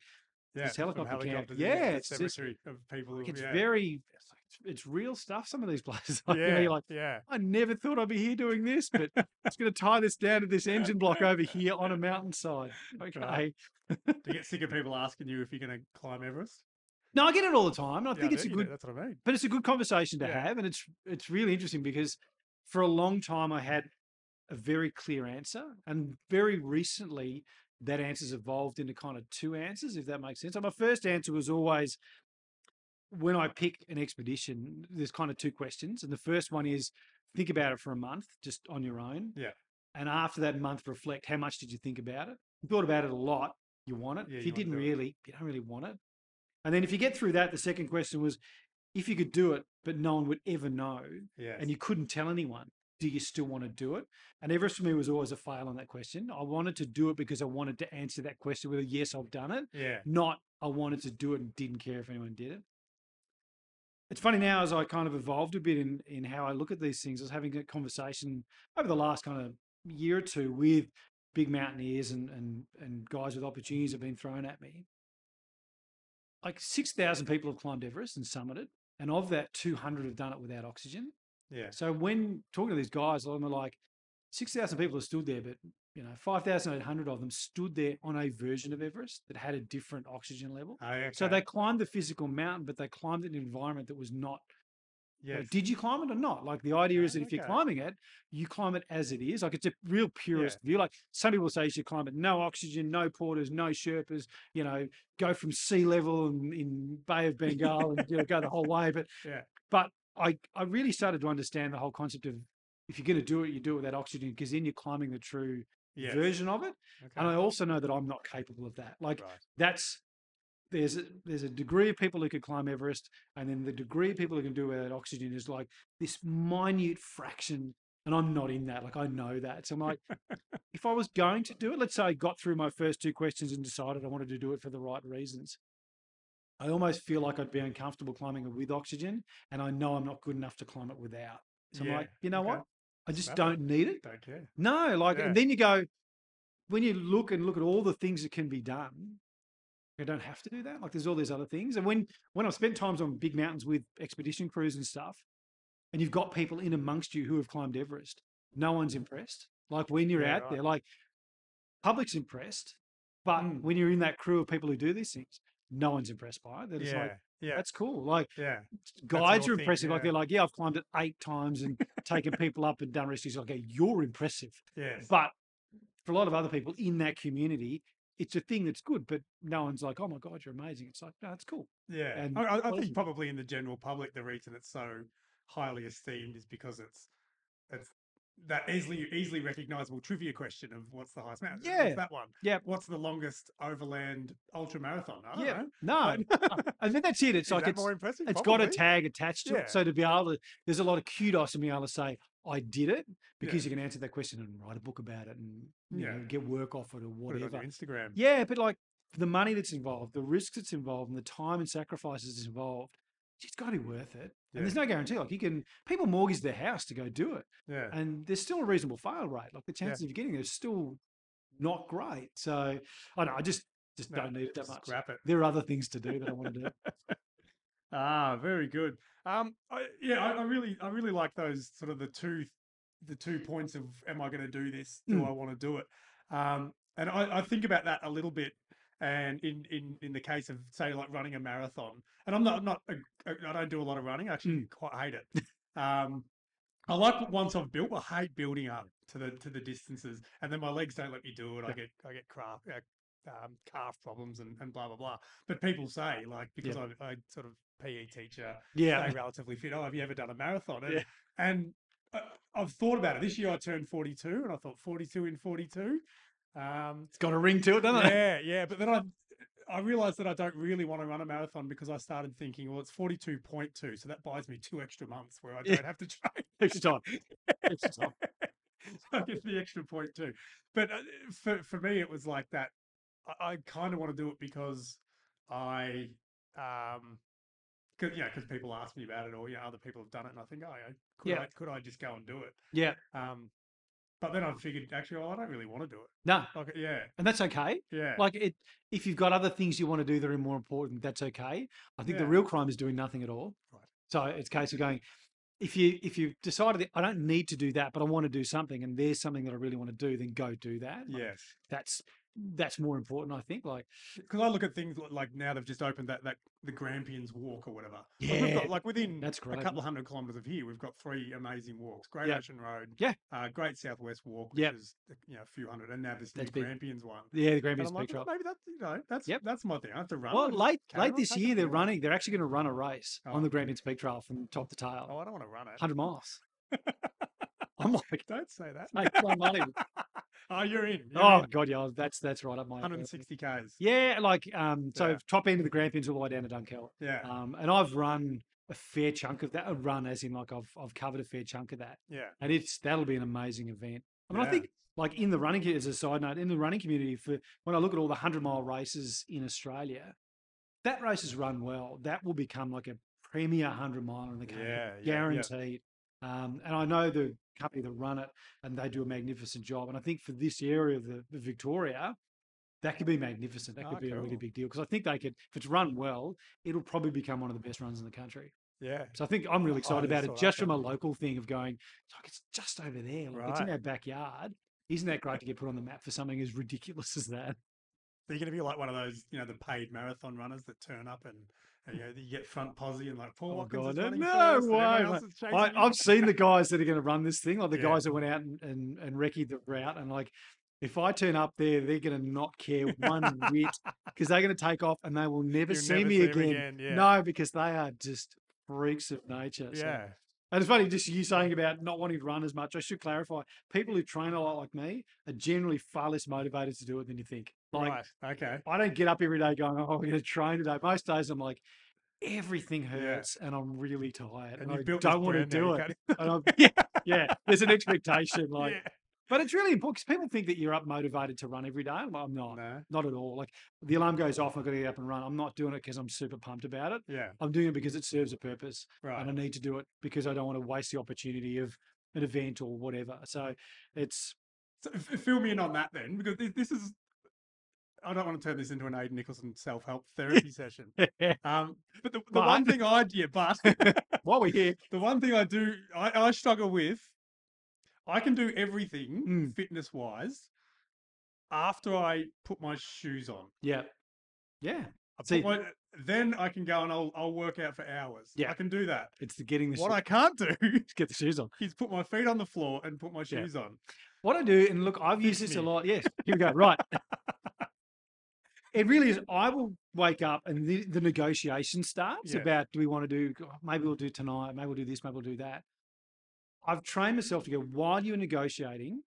yeah. this from helicopter camp. Yeah, it's just- of people. who- it's yeah. very, it's, like- it's real stuff. Some of these places, like, you know, Yeah. like, yeah. I never thought I'd be here doing this, but it's going to tie this down to this engine block over here on a mountainside. Okay. Right. Do you get sick of people asking you if you're going to climb Everest? No, I get it all the time. And I Yeah, think it's do, a do, good, That's what I mean. but it's a good conversation to Yeah. have. And it's, it's really interesting because for a long time I had a very clear answer. And very recently, that answer's evolved into kind of two answers, if that makes sense. So my first answer was always when I pick an expedition, there's kind of two questions. And the first one is think about it for a month just on your own. Yeah. And after that month, reflect how much did you think about it? You thought about it a lot, you want it. Yeah, if you you didn't do it. really, you don't really want it. And then if you get through that, the second question was if you could do it, but no one would ever know, Yeah. and you couldn't tell anyone, do you still want to do it? And Everest for me was always a fail on that question. I wanted to do it because I wanted to answer that question with a yes, I've done it, yeah. not I wanted to do it and didn't care if anyone did it. It's funny now as I kind of evolved a bit in in how I look at these things. I was having a conversation over the last kind of year or two with big mountaineers and and and guys with opportunities have been thrown at me. Like six thousand people have climbed Everest and summited, and of that, two hundred have done it without oxygen. Yeah. So when talking to these guys, I'm like, six thousand people have stood there, but you know, five thousand eight hundred of them stood there on a version of Everest that had a different oxygen level. Oh, okay. So they climbed the physical mountain, but they climbed an environment that was not. Like, did you climb it or not? Like the idea is Ah, that if you're climbing it, you climb it as it is. Like it's a real purist view. Like some people say you should climb it no oxygen, no porters, no Sherpas. You know, go from sea level in, in Bay of Bengal and you know, go the whole way. But Yeah. but I I really started to understand the whole concept of if you're going to do it, you do it without oxygen because then you're climbing the true Yes. version of it. Okay. And I also know that I'm not capable of that. Like right. that's there's a, there's a degree of people who could climb Everest, and then the degree of people who can do it without oxygen is like this minute fraction. And I'm not in that. Like I know that. So I'm like, if I was going to do it, let's say I got through my first two questions and decided I wanted to do it for the right reasons. I almost feel like I'd be uncomfortable climbing it with oxygen, and I know I'm not good enough to climb it without. So I'm like, you know okay. what? I just it. don't need it. Don't care. No, like, Yeah. and then you go, when you look and look at all the things that can be done, you don't have to do that. Like, there's all these other things. And when when I've spent times on big mountains with expedition crews and stuff, and you've got people in amongst you who have climbed Everest, no one's impressed. Like when you're Yeah, out right. there, like public's impressed, but Mm. when you're in that crew of people who do these things, no one's impressed by it. They're just Yeah. like, yeah. that's cool. Like Yeah. guides are thing, impressive. Like they're like, yeah, I've climbed it eight times and taken people up and done rescues. Okay, you're impressive. Yeah, But for a lot of other people in that community, it's a thing that's good, but no one's like, oh my god, you're amazing. It's like, no, it's cool. Yeah, And I, I think probably in the general public, the reason it's so highly esteemed is because it's it's that easily easily recognizable trivia question of what's the highest mountain. Yeah. That one. Yep. What's the longest overland ultra marathon? Yeah, know. no, and then that's it. It's Is like it's more impressive. it's got a tag attached to Yeah. it. So to be able to, there's a lot of kudos in being able to say, I did it because Yeah. you can answer that question and write a book about it and you Yeah. know, get work off it or Put it on whatever. Instagram. Yeah, but like the money that's involved, the risks that's involved, and the time and sacrifices that's involved, it's got to be worth it. And there's no guarantee. Like you can, people mortgage their house to go do it, Yeah. and there's still a reasonable fail rate. Like the chances of you getting there is still not great. So I don't know. I just just No, don't need it that much. Scrap it. There are other things to do that I want to do. Ah, very good. Um, I, yeah, I, I really, I really like those sort of the two, the two points of am I going to do this? Do Mm. I want to do it? Um, and I, I think about that a little bit. And in, in, in the case of say like running a marathon, and I'm not not a, a- I don't do a lot of running. I actually Mm. quite hate it. Um, I like once I've built. I hate building up to the to the distances, and then my legs don't let me do it. I get I get calf uh, um, calf problems and, and blah blah blah. But people say like because I, I sort of PE teacher, Yeah. relatively fit. Oh, have you ever done a marathon? And, Yeah. and uh, I've thought about it. This year I turned 42, and I thought 42 in 42. Um, It's got a ring to it, doesn't it? yeah, yeah. But then I I realized that I don't really want to run a marathon because I started thinking, well, it's 42.2, so that buys me two extra months where I don't have to train. Extra time. Extra time. so I get the extra point too. But uh, for for me, it was like that. I, I kind of want to do it because I, um, cause, know, because people ask me about it, or you know, other people have done it, and I think, oh, yeah, could Yeah. I could I just go and do it? Yeah. Um, but then I figured, actually, oh, I don't really want to do it. No, Like, yeah, and that's okay. yeah, Like it, if you've got other things you want to do that are more important, that's okay. I think the real crime is doing nothing at all. Right. So it's a case of going. If you if you've decided that I don't need to do that, but I want to do something, and there's something that I really want to do, then go do that. Like, yes. that's that's more important, I think. Like Because I look at things like now they've just opened that that the Grampians Walk or whatever. Like, we've Yeah, got, like within that's a couple of hundred kilometres of here, we've got three amazing walks: Great Yeah. Ocean Road, Yeah. uh, Great Southwest Walk, which Yep. is uh, you know a few hundred, and now this new big. Grampians one. Yeah, the Grampians like, Peak Trail. maybe that's you know that's Yep. that's my thing. I have to run. Well, late late on, this year, they're running. They're actually going to run a race on Oh. the Grampians Peak Trail from top to tail, Oh, I don't want to run it. 100 miles. I'm like, Don't say that. it's my money. Oh, you're in. You're Oh in. god, yeah, that's that's right up my. 160 k's. Yeah, like um, so Yeah. top end of the Grampians all the way down to Dunkeld. Yeah, Um, and I've run a fair chunk of that. A run as in like I've I've covered a fair chunk of that, yeah, and it's that'll be an amazing event. I mean, I think like in the running as a side note, in the running community, for when I look at all the hundred mile races in Australia, that race is run well. That will become like a premier hundred mile in the country, Yeah, yeah, yeah. guaranteed. Um, and I know the company that run it, and they do a magnificent job. And I think for this area of the, Victoria, that could be magnificent. That could Ah, be a really big deal because I think they could, if it's run well, it'll probably become one of the best runs in the country. yeah. So I think I'm really excited highly about it just from a local thing of going, it's like it's just over there, like it's in our backyard. Isn't that great to get put on the map for something as ridiculous as that? You're going to be like one of those, you know, the paid marathon runners that turn up and you know, you get front posse and like Paul Oh, Watkins God, no- running no and way, I, I've seen the guys that are going to run this thing, like the Yeah. guys that went out and and, and recce the route, and like if I turn up there, they're going to not care one whit because they're going to take off and they will never You'll see never me see again. again, yeah. No, because they are just freaks of nature. so- Yeah. And it's funny, just you saying about not wanting to run as much. I should clarify: people who train a lot like me are generally far less motivated to do it than you think. Like right. Okay. I don't get up every day going, "Oh, I'm going to train today." Most days I'm like, everything Yeah. hurts and I'm really tired, And and, I don't want to do it. And I'm, yeah, yeah. There's an expectation, like, yeah. But it's really important because people think that you're up motivated to run every day. I'm, I'm not, No. not at all. Like the alarm goes off, I've got to get up and run. I'm not doing it because I'm super pumped about it. Yeah. I'm doing it because it serves a purpose Right. and I need to do it because I don't want to waste the opportunity of an event or whatever. So it's So fill me in on that then, because this is. I don't want to turn this into an Aiden Nicholson self help therapy session. Um, but the, the one thing I yeah, but while we're here, the one thing I do I, I struggle with, I can do everything Mm. fitness wise after I put my shoes on. yeah, yeah, See- my, then I can go and I'll, I'll work out for hours. Yeah. I can do that. it's the getting the What I can't do is get the shoes on. is put my feet on the floor and put my Yeah. shoes on. What I do, and look, I've used this a lot. Yes, here we go. Right. it really is. I will wake up and the, the negotiation starts Yeah. about do we want to do, "Oh, maybe we'll do tonight, maybe we'll do this, maybe we'll do that. I've trained myself to go, while you're negotiating,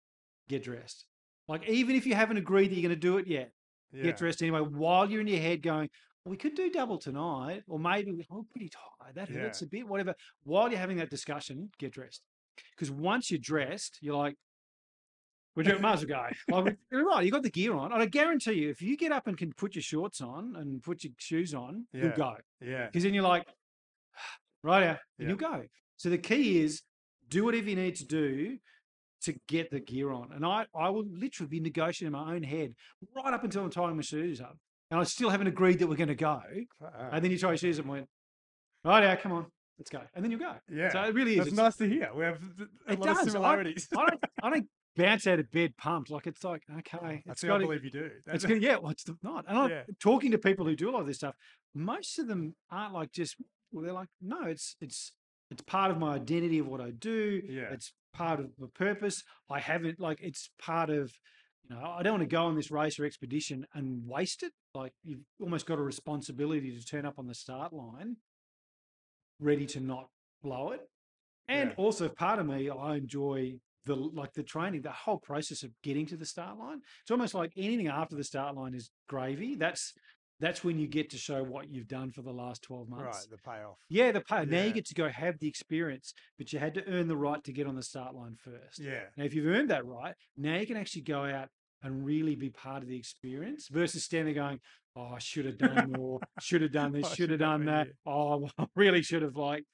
get dressed. Like, even if you haven't agreed that you're going to do it yet, Yeah. get dressed anyway, while you're in your head going, we could do double tonight, or maybe, we- oh, pretty tired, that Yeah. hurts a bit, whatever. While you're having that discussion, get dressed. Because once you're dressed, you're like, we're doing well go. Like, you're right, you got the gear on. And I guarantee you, if you get up and can put your shorts on and put your shoes on, Yeah. you'll go. Yeah. Because then you're like, right out, ah, and you'll go. So the key is do whatever you need to do to get the gear on. And I, I will literally be negotiating in my own head right up until I'm tying my shoes up. And I still haven't agreed that we're going to go. Uh, And then you tie your shoes up and went, right out, come on, let's go. And then you go. yeah. So it really is. That's it's- nice to hear. We have a lot of does. I- similarities. I don't, I don't bounce out of bed pumped. Like it's like, okay, I it's I got believe you do. it's gonna, yeah, what's the not? And I'm Yeah. talking to people who do a lot of this stuff. Most of them aren't like just. Well, they're like, no, it's it's it's part of my identity of what I do. Yeah. It's part of the purpose. I haven't like it's part of. You know, I don't want to go on this race or expedition and waste it. Like you've almost got a responsibility to turn up on the start line, ready to not blow it. And Yeah. also, part of me, I enjoy the like the training, the whole process of getting to the start line. It's almost like anything after the start line is gravy. That's that's when you get to show what you've done for the last twelve months. right. The payoff. Yeah, the pay. Now you get to go have the experience, but you had to earn the right to get on the start line first. Yeah. Now, if you've earned that right, now you can actually go out and really be part of the experience versus standing there going, "Oh, I should have done more. should have done this. Should have done that. here." Oh, I really should have like."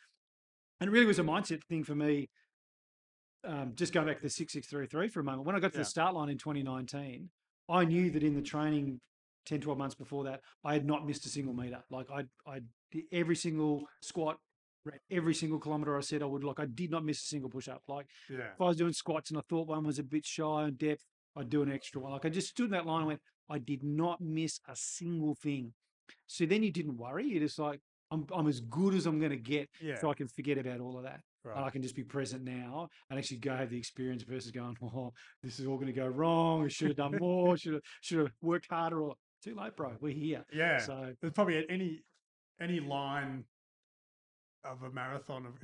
And it really was a mindset thing for me. Um, just going back to the six six three three for a moment. When I got to Yeah. the start line in 2019, I knew that in the training 10, 12 months before that, I had not missed a single meter. Like I, I did every single squat, every single kilometer I said I would. Like I did not miss a single push up. Like Yeah. if I was doing squats and I thought one was a bit shy on depth, I'd do an extra one. Like I just stood in that line and went, I did not miss a single thing. So then you didn't worry. You're just like, I'm, I'm as good as I'm going to get, Yeah. so I can forget about all of that. And I can just be present now and actually go have the experience versus going, oh, this is all going to go wrong. I should have done more. Should have should have worked harder. Or too late, bro. We're here. Yeah. So There's probably any any line of a marathon of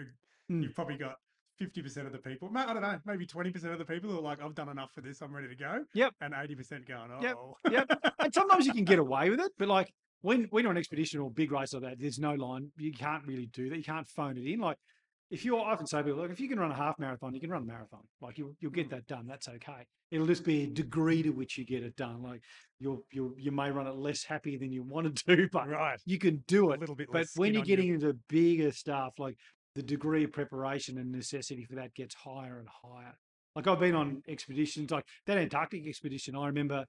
Mm. you've probably got 50% of the people, I don't know, maybe 20% of the people who are like, I've done enough for this, I'm ready to go. Yep. And 80% going, Yep, oh. yep. and sometimes you can get away with it, but like when when you're on expedition or big race like that, there's no line. You can't really do that. You can't phone it in. Like if you're, I often say people, look, if you can run a half marathon, you can run a marathon. Like you'll you'll get hmm. that done. That's okay. It'll just be a degree to which you get it done. Like you'll you you may run it less happy than you want to do, but right. you can do it. A little bit But when you're on you. getting into bigger stuff, like the degree of preparation and necessity for that gets higher and higher. Like I've been mm-hmm. on expeditions, like that Antarctic expedition. I remember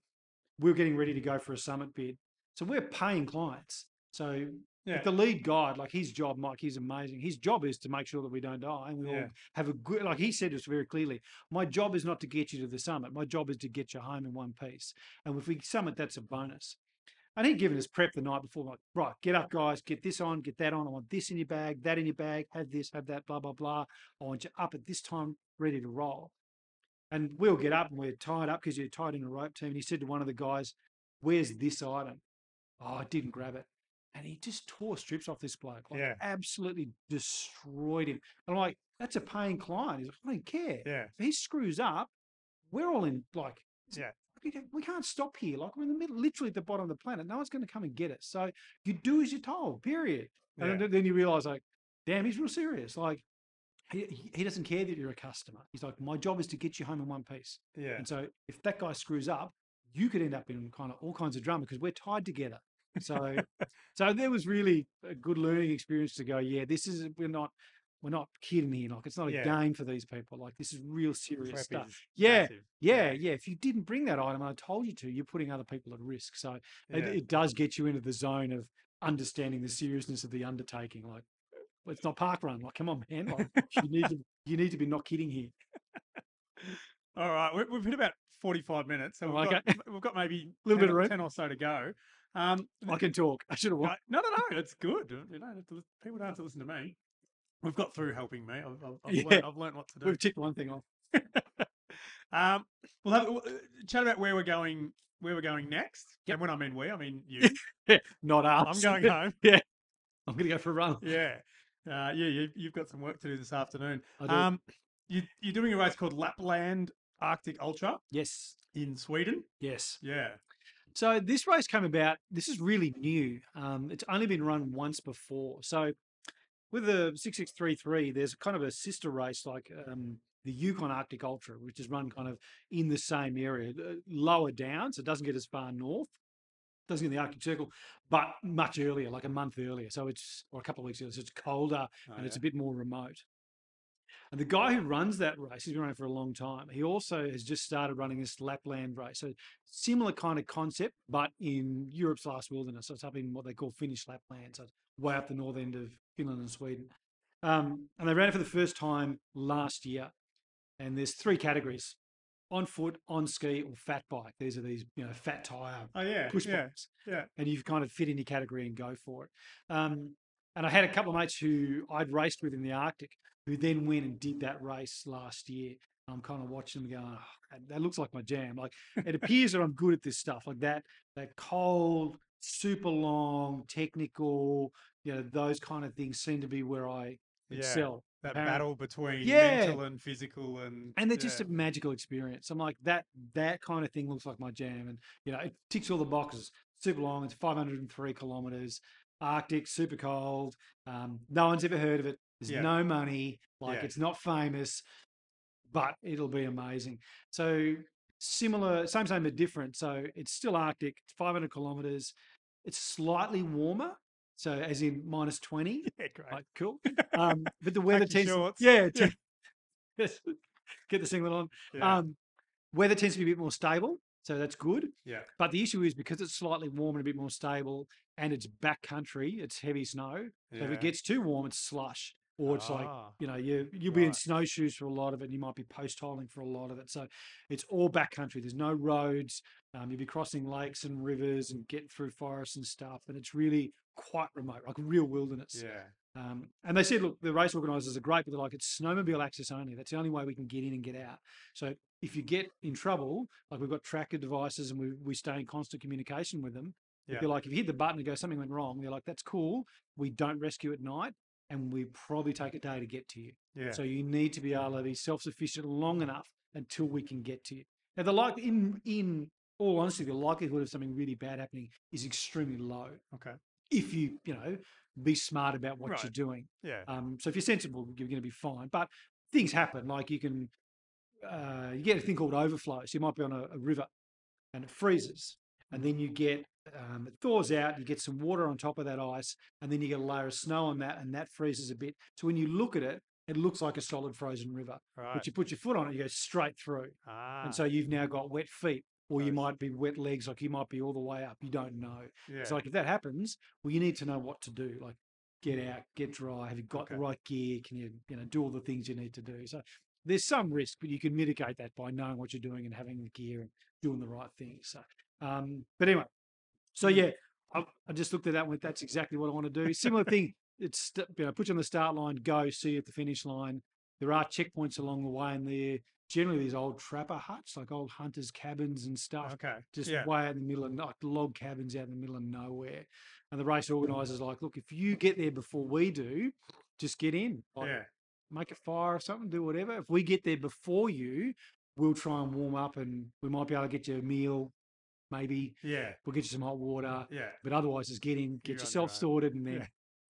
we were getting ready to go for a summit bid, so we're paying clients. So Yeah. if the lead guide, like his job, Mike, he's amazing. His job is to make sure that we don't die and we all have a good. Like he said to us very clearly, my job is not to get you to the summit. My job is to get you home in one piece. And if we summit, that's a bonus. And he'd given us prep the night before, like, right, get up, guys, get this on, get that on. I want this in your bag, that in your bag, have this, have that, blah, blah, blah. I want you up at this time, ready to roll. And we'll get up and we're tied up because you're tied in a rope team. And he said to one of the guys, Where's this item? Oh, I didn't grab it. And he just tore strips off this bloke, like Yeah. absolutely destroyed him. And I'm like, that's a paying client. He's like, I don't care. Yeah. If he screws up, we're all in like Yeah. we can't- stop here. Like we're in the middle, literally at the bottom of the planet. No one's going to come and get us. So you do as you're told. Period. And Yeah. then- you realize, like, damn, he's real serious. Like he he- he doesn't care that you're a customer. He's like, my job is to get you home in one piece. Yeah. And so if that guy screws up, you could end up in kind of all kinds of drama because we're tied together. So so there was really a good learning experience to go. Yeah, this is we're not we're not kidding here. Like it's not a Yeah. game for these people. Like this is real serious stuff. is Yeah. Yeah, yeah. If you didn't bring that item, I told you to, you're putting other people at risk. So it, Yeah. it does get you into the zone of understanding the seriousness of the undertaking. Like it's not park run. Like, come on, man. Like, you need to you need to be not kidding here. All right, we- we've hit about forty-five minutes, so Oh, we've, okay. got, we've got maybe a Little 10 bit of room. ten or so to go. Um, I can talk. I should have. no, no, no, no, it's good. You know, to people don't have to listen to me. We've got through helping me. I've, I've, I've, Yeah. learned, I've learned what to do. We've ticked one thing off. Um, we'll have we'll, uh, chat about where we're going. Where we're going next. Yep. And when I mean we, I mean you. Not us. I'm going home. Yeah. I'm going to go for a run. Yeah. Uh, yeah, you, you've got some work to do this afternoon. I do. Um, you, you're doing a race called Lapland Arctic Ultra yes. in Sweden. Yes. Yeah. So this race came about. This is really new. Um, it's only been run once before. So with the 6633, there's kind of a sister race like um, the Yukon Arctic Ultra, which is run kind of in the same area, uh, lower down, so it doesn't get as far north, doesn't get in the Arctic Circle, but much earlier, like a month earlier. So it's or a couple of weeks earlier. So it's colder Oh, and it's a bit more remote. And the guy who runs that race, he's been running for a long time. He also has just started running this Lapland race. So similar kind of concept, but in Europe's last wilderness. So it's up in what they call Finnish Lapland. So it's way up the north end of Finland and Sweden. Um, and they ran it for the first time last year. And there's three categories: on foot, on ski, or fat bike. These are these, you know, fat tire Oh, yeah. push yeah. bikes. yeah. And you've kind of fit in your category and go for it. Um, and I had a couple of mates who I'd raced with in the Arctic who then went and did that race last year. I'm kind of watching them going, "Oh, that, that looks like my jam. Like it appears that I'm good at this stuff, like that, that cold, super long, technical, you know, those kind of things seem to be where I Yeah. excel. That apparent- battle between Yeah. mental and physical and and they're just yeah. a magical experience. I'm like that that kind of thing looks like my jam, and you know it ticks all the boxes. Super long, it's 503 kilometers, Arctic, super cold. Um, no one's ever heard of it. There's Yeah. no money, like Yeah. it's not famous, but it'll be amazing. So similar, same same but different. So it's still Arctic. It's 500 kilometers. It's slightly warmer. So as in minus 20. yeah, great. Like cool. Um, but the weather tends, shorts. yeah, Yeah. get the singlet on. Um, weather tends to be a bit more stable, so that's good. yeah. But the issue is because it's slightly warm and a bit more stable, and it's backcountry, it's heavy snow. So if it gets too warm, it's slush, or it's like Ah, you know you you'll be in snowshoes for a lot of it. and You might be post holing for a lot of it. So it's all backcountry. There's no roads. Um, you'll be crossing lakes and rivers and getting through forests and stuff, and it's really quite remote, like real wilderness. yeah. Um, and they said, look, the race organisers are great, but they're like, it's snowmobile access only. That's the only way we can get in and get out. So if you get in trouble, like we've got tracker devices and we, we stay in constant communication with them. Yeah. They're like, if you hit the button and go, something went wrong, they're like, that's cool. We don't rescue at night and we probably take a day to get to you. Yeah. So you need to be able to be self-sufficient long enough until we can get to you. Now, the like in in all honesty, the likelihood of something really bad happening is extremely low okay. if you you know be smart about what you're doing. Yeah. Um, so if you're sensible, you're going to be fine. But things happen. Like you can uh, you get a thing called overflow. So you might be on a, a river and it freezes, and then you get um, it thaws out. You get some water on top of that ice, and then you get a layer of snow on that, and that freezes a bit. So when you look at it, it looks like a solid frozen river. Right. But you put your foot on it, you go straight through, ah. and so you've now got wet feet. Or you might be wet legs, like you might be all the way up. You don't know. yeah. So like if that happens, well, you need to know what to do. Like get out, get dry. Have you got Okay. the right gear? Can you you know do all the things you need to do? So there's some risk, but you can mitigate that by knowing what you're doing and having the gear and doing the right things. So, um, but anyway, so Mm. yeah, I, I just looked at that one. That's exactly what I want to do. Similar thing. It's you know put you on the start line, go, see you at the finish line. There are checkpoints along the way, and they're generally these old trapper huts, like old hunters' cabins and stuff okay. just yeah. way out in the middle of like log cabins out in the middle of nowhere. And the race organisers like, look, if you get there before we do, just get in. Like, yeah. Make a fire or something, do whatever. If we get there before you, we'll try and warm up and we might be able to get you a meal, maybe. Yeah. We'll get you some hot water. Yeah. But otherwise, just get in, You're get yourself your sorted, and then Yeah.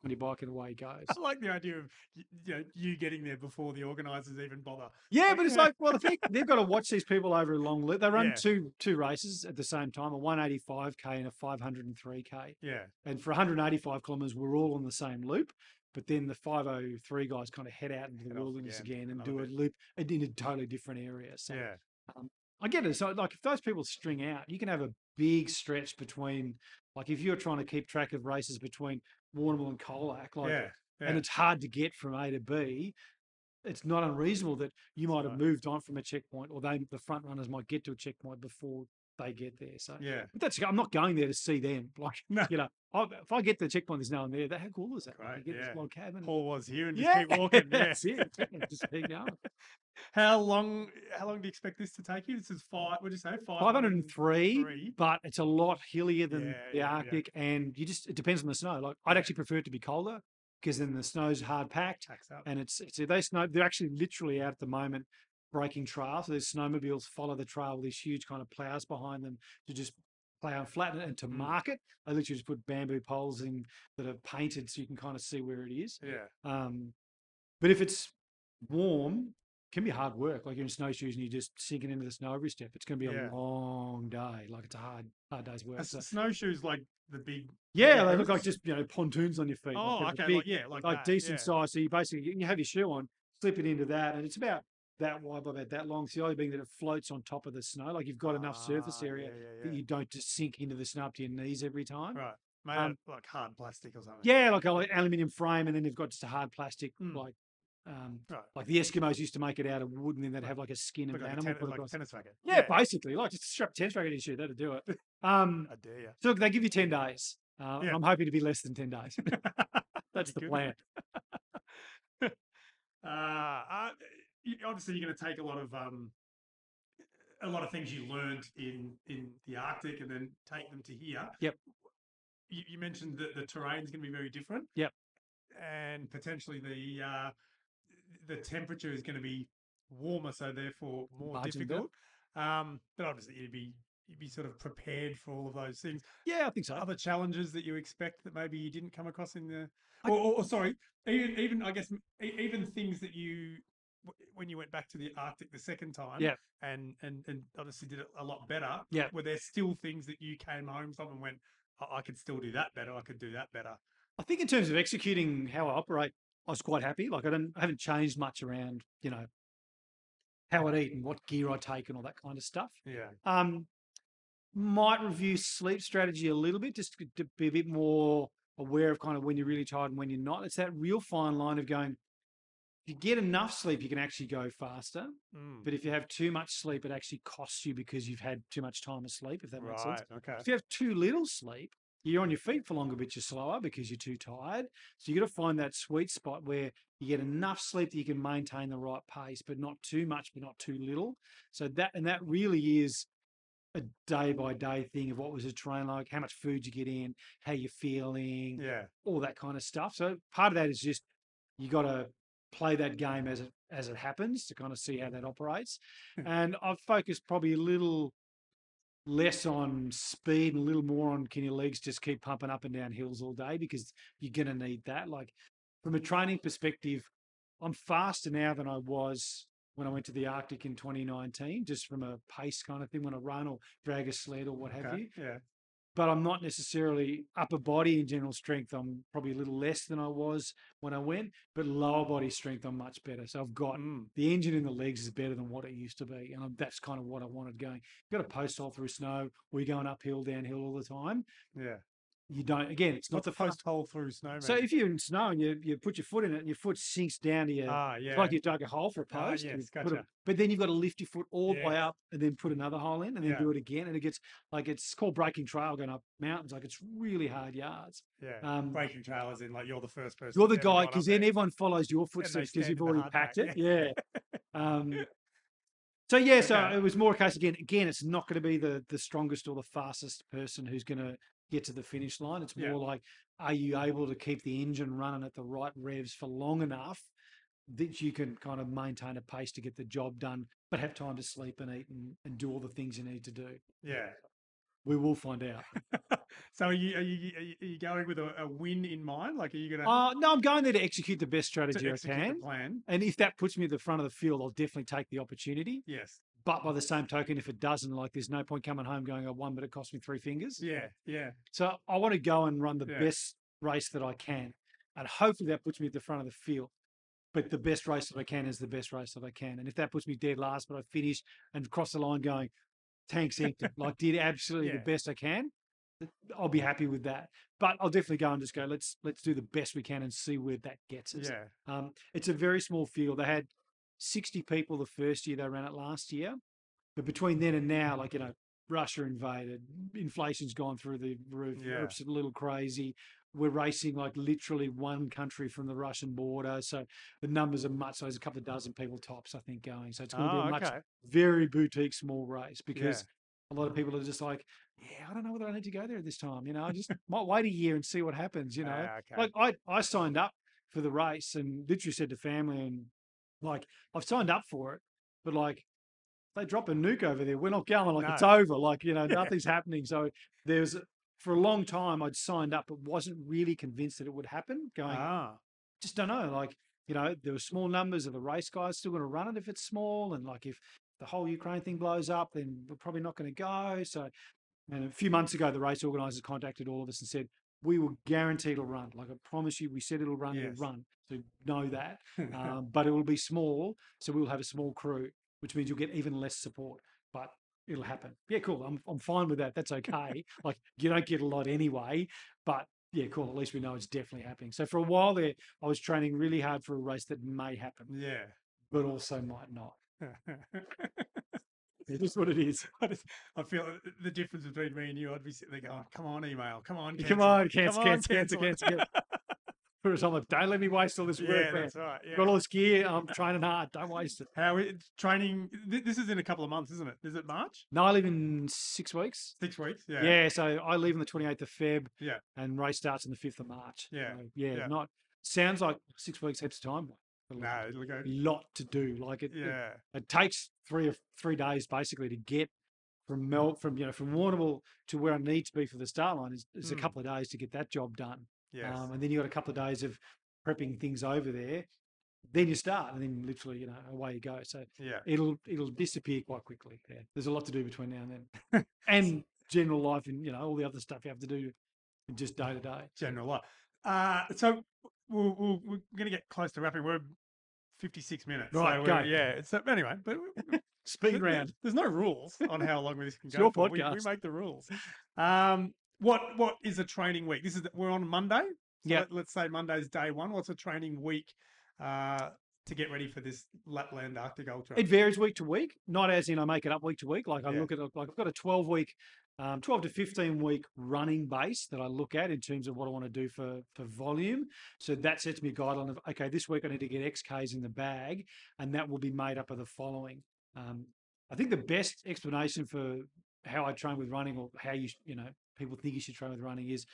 on your bike and away it goes. I like the idea of you, know, you getting there before the organisers even bother. Yeah, but it's like, well, I think they've got to watch these people over a long loop. They run Yeah. two two races at the same time, a 185k and a 503k. Yeah. And for 185 kilometers, we're all on the same loop. But then the 503 guys kind of head out into the Head wilderness again, again, and do a bit. loop in a totally different area. So Yeah. Um, I get it. So like if those people string out, you can have a big stretch between like if you're trying to keep track of races between Warrnambool and Colac, like yeah. and it's hard to get from A to B. It's not unreasonable that you might have moved on from a checkpoint, or they the front runners might get to a checkpoint before they get there. So Yeah. but that's I'm not going there to see them. Like No. you know, I, if I get to the checkpoint, there's no one there. That how cool is that? You get yeah. this log cabin. Paul was here and just yeah, keep walking. Yeah. that's it. Just keep going. How long? How long do you expect this to take you? This is five. What did you say? Five 503, but it's a lot hillier than Yeah, the. Arctic, and you just it depends on the snow. Like I'd actually prefer it to be colder because then the snow's hard packed, and it's it's they snow. They're actually literally out at the moment breaking trails. So there's snowmobiles follow the trail with these huge kind of plows behind them to just plow and flatten it and to Mm. mark it. They literally just put bamboo poles in that are painted so you can kind of see where it is. Yeah. Um, but if it's warm, it can be hard work. Like you're in snowshoes and you're just sinking into the snow every step. It's going to be Yeah. a long day. Like it's a hard, hard day's work. So, snowshoes like the big. yeah, they look like just you know pontoons on your feet. Oh, like okay. big, like, yeah, like, like decent yeah. size. So you basically you have your shoe on, slip it into that, and it's about that wide about that long. So the idea being that it floats on top of the snow. Like you've got enough surface Ah, area Yeah, yeah, that you don't just sink into the snow up to your knees every time. Right. Made Um, of like hard plastic or something. Yeah, like an aluminium frame, and then they've got just a hard plastic, Mm. like um, Right. like the Eskimos used to make it out of wood, and then they'd have like a skin of like, a animal ten- put like across. tennis racket. Yeah, basically, like just strap a tennis racket in your shoe, that'll do it. Um, I dare you. so they give you ten days. Uh, Yeah. I'm hoping to be less than ten days. That's the plan. Uh, uh, obviously, you're going to take a lot of um, a lot of things you learned in in the Arctic and then take them to here. Yep. You, you mentioned that the terrain is going to be very different. Yep. And potentially the uh, the temperature is going to be warmer, so therefore more better. difficult. Um, but obviously, you'd be you'd be sort of prepared for all of those things Yeah, I think so. other challenges that you expect that maybe you didn't come across in the I- or, or, or sorry even even i guess even things that you when you went back to the arctic the second time Yeah. and and and obviously did it a lot better Yeah. were there still things that you came home from and went I, I could still do that better i could do that better I think in terms of executing how I operate, I was quite happy. Like I don't, I haven't changed much around, you know, how I eat and what gear I take and all that kind of stuff. yeah Um, might review sleep strategy a little bit, just to- to be a bit more aware of kind of when you're really tired and when you're not. It's that real fine line of going. If you get enough sleep, you can actually go faster. Mm, But if you have too much sleep, it actually costs you because you've had too much time asleep. If that makes sense. right okay If you have too little sleep, you're on your feet for longer, but you're slower because you're too tired. So you got to find that sweet spot where you get enough sleep that you can maintain the right pace, but not too much, but not too little. So that and that really is a day by day thing of what was the terrain like, how much food you get in, how you're feeling, yeah all that kind of stuff. So part of that is just you got to play that game as it as it happens to kind of see how that operates. Hmm. and I've focused probably a little less on speed and a little more on can your legs just keep pumping up and down hills all day because you're going to need that. Like from a training perspective, I'm faster now than I was when I went to the Arctic in 2019, just from a pace kind of thing when I run or drag a sled or what have you yeah but I'm not necessarily upper body in general strength. I'm probably a little less than I was when I went, but lower body strength, I'm much better. So I've got Mm, the engine in the legs is better than what it used to be. And I'm, that's kind of what I wanted going. You've got to post hole through snow or you're going uphill, downhill all the time. yeah You don't, again, it's not not the post hole through snow So if you're in snow and you, you put your foot in it and your foot sinks down to your, ah yeah it's like you dug a hole for a Ah, post. yes, and you put a- but then you've got to lift your foot all the way up and then put another hole in and then Yeah. do it again. And it gets like it's called breaking trail going up mountains. Like it's really hard yards. yeah Um, breaking trailers in like you're the first person you're the guy because then there. everyone follows your footsteps because you've already packed pack, it. Yeah. um, so yeah, so it was more a case again. Again, it's not going to be the the strongest or the fastest person who's going to get to the finish line. It's Yeah. more like, are you able to keep the engine running at the right revs for long enough that you can kind of maintain a pace to get the job done, but have time to sleep and eat and, and do all the things you need to do. yeah We will find out. so are you, are you are you going with a, a win in mind? Like, are you going to Uh, no, I'm going there to execute the best strategy I can. plan? And if that puts me at the front of the field, I'll definitely take the opportunity. Yes. But by the same token, if it doesn't, like there's no point coming home going, I won, but it cost me three fingers. Yeah. Yeah. So I want to go and run the Yeah. best race that I can. And hopefully that puts me at the front of the field. But the best race that I can is the best race that I can. And if that puts me dead last, but I finish and cross the line going, tanks empty, like did absolutely Yeah. the best I can, I'll be happy with that. But I'll definitely go and just go, let's let's do the best we can and see where that gets us. Yeah. Um, it's a very small field. They had 60 people the first year they ran it last year. But between then and now, like, you know, Russia invaded. Inflation's gone through the roof. Yeah. Europe's a little crazy. We're racing like literally one country from the Russian border. So the numbers are much, so there's a couple of dozen people tops, I think, going. So it's going to be Oh, a much okay. very boutique small race because a lot of people are just like, yeah, I don't know whether I need to go there this time. You know, I just might wait a year and see what happens. You know, Ah, okay. like I, I signed up for the race and literally said to family and like I've signed up for it, but like they drop a nuke over there, we're not going. Like it's over. Like you know, nothing's happening. So there's for a long time I'd signed up, but wasn't really convinced that it would happen. Going, ah, just don't know. Like, you know, there were small numbers. Are the race guys still going to run it if it's small? And like, if the whole Ukraine thing blows up, then we're probably not going to go. So, and a few months ago, the race organisers contacted all of us and said, we will guarantee it'll run. Like, I promise you, we said it'll run, Yes. it'll run. So, know that. Um, but it will be small. So, we'll have a small crew, which means you'll get even less support. But it'll happen. Yeah, cool. I'm, I'm fine with that. That's okay. like, you don't get a lot anyway. But yeah, cool. At least we know it's definitely happening. So for a while there, I was training really hard for a race that may happen, yeah. but also might not. It is what it is. I just- I feel the difference between me and you. I'd be sitting there going, "Come on, email, come on, Come cancel on, it, cancel, come on, cancel, cancel, cancel it." cancel, Whereas I'm like, don't let me waste all this work, yeah, that's right. Yeah. Got all this gear. I'm training hard. Don't waste it. How it, training? th- This is in a couple of months, isn't it? Is it March? No, I leave in six weeks. Six weeks? Yeah. Yeah. so I leave on the 28th of Feb. Yeah. And race starts on the 5th of March. Yeah, So, yeah, yeah. not sounds like six weeks heaps of time. No, it'll go. A lot to do. Like it, it Yeah. it takes three or three days basically to get from Mel from you know from Warrnambool to where I need to be for the start line is, is a Mm. couple of days to get that job done. Yes. Um, and then you got a couple of days of prepping things over there. Then you start, and then literally, you know, away you go. So yeah. it'll it'll disappear quite quickly. Yeah, there's a lot to do between now and then, and general life, and you know all the other stuff you have to do, just day to day. General life. Uh, so we'll, we'll, we're going to get close to wrapping. We're 56 minutes. Right, we're- go. Yeah. So anyway, but Speed round. There's no rules on how long this can It's go. your for. We, we make the rules. Um, what what is a training week? This is we're on Monday. So Yeah. Let, us say Monday's day one. What's a training week uh, to get ready for this Lapland Arctic Ultra? It varies week to week, not as in I make it up week to week. Like I Yeah. look at it, like I've got a 12 week, um, 12 to 15 week running base that I look at in terms of what I want to do for for volume. So that sets me a guideline of okay, this week I need to get X Ks in the bag, and that will be made up of the following. Um, I think the best explanation for how I train with running or how you you know people think you should train with running is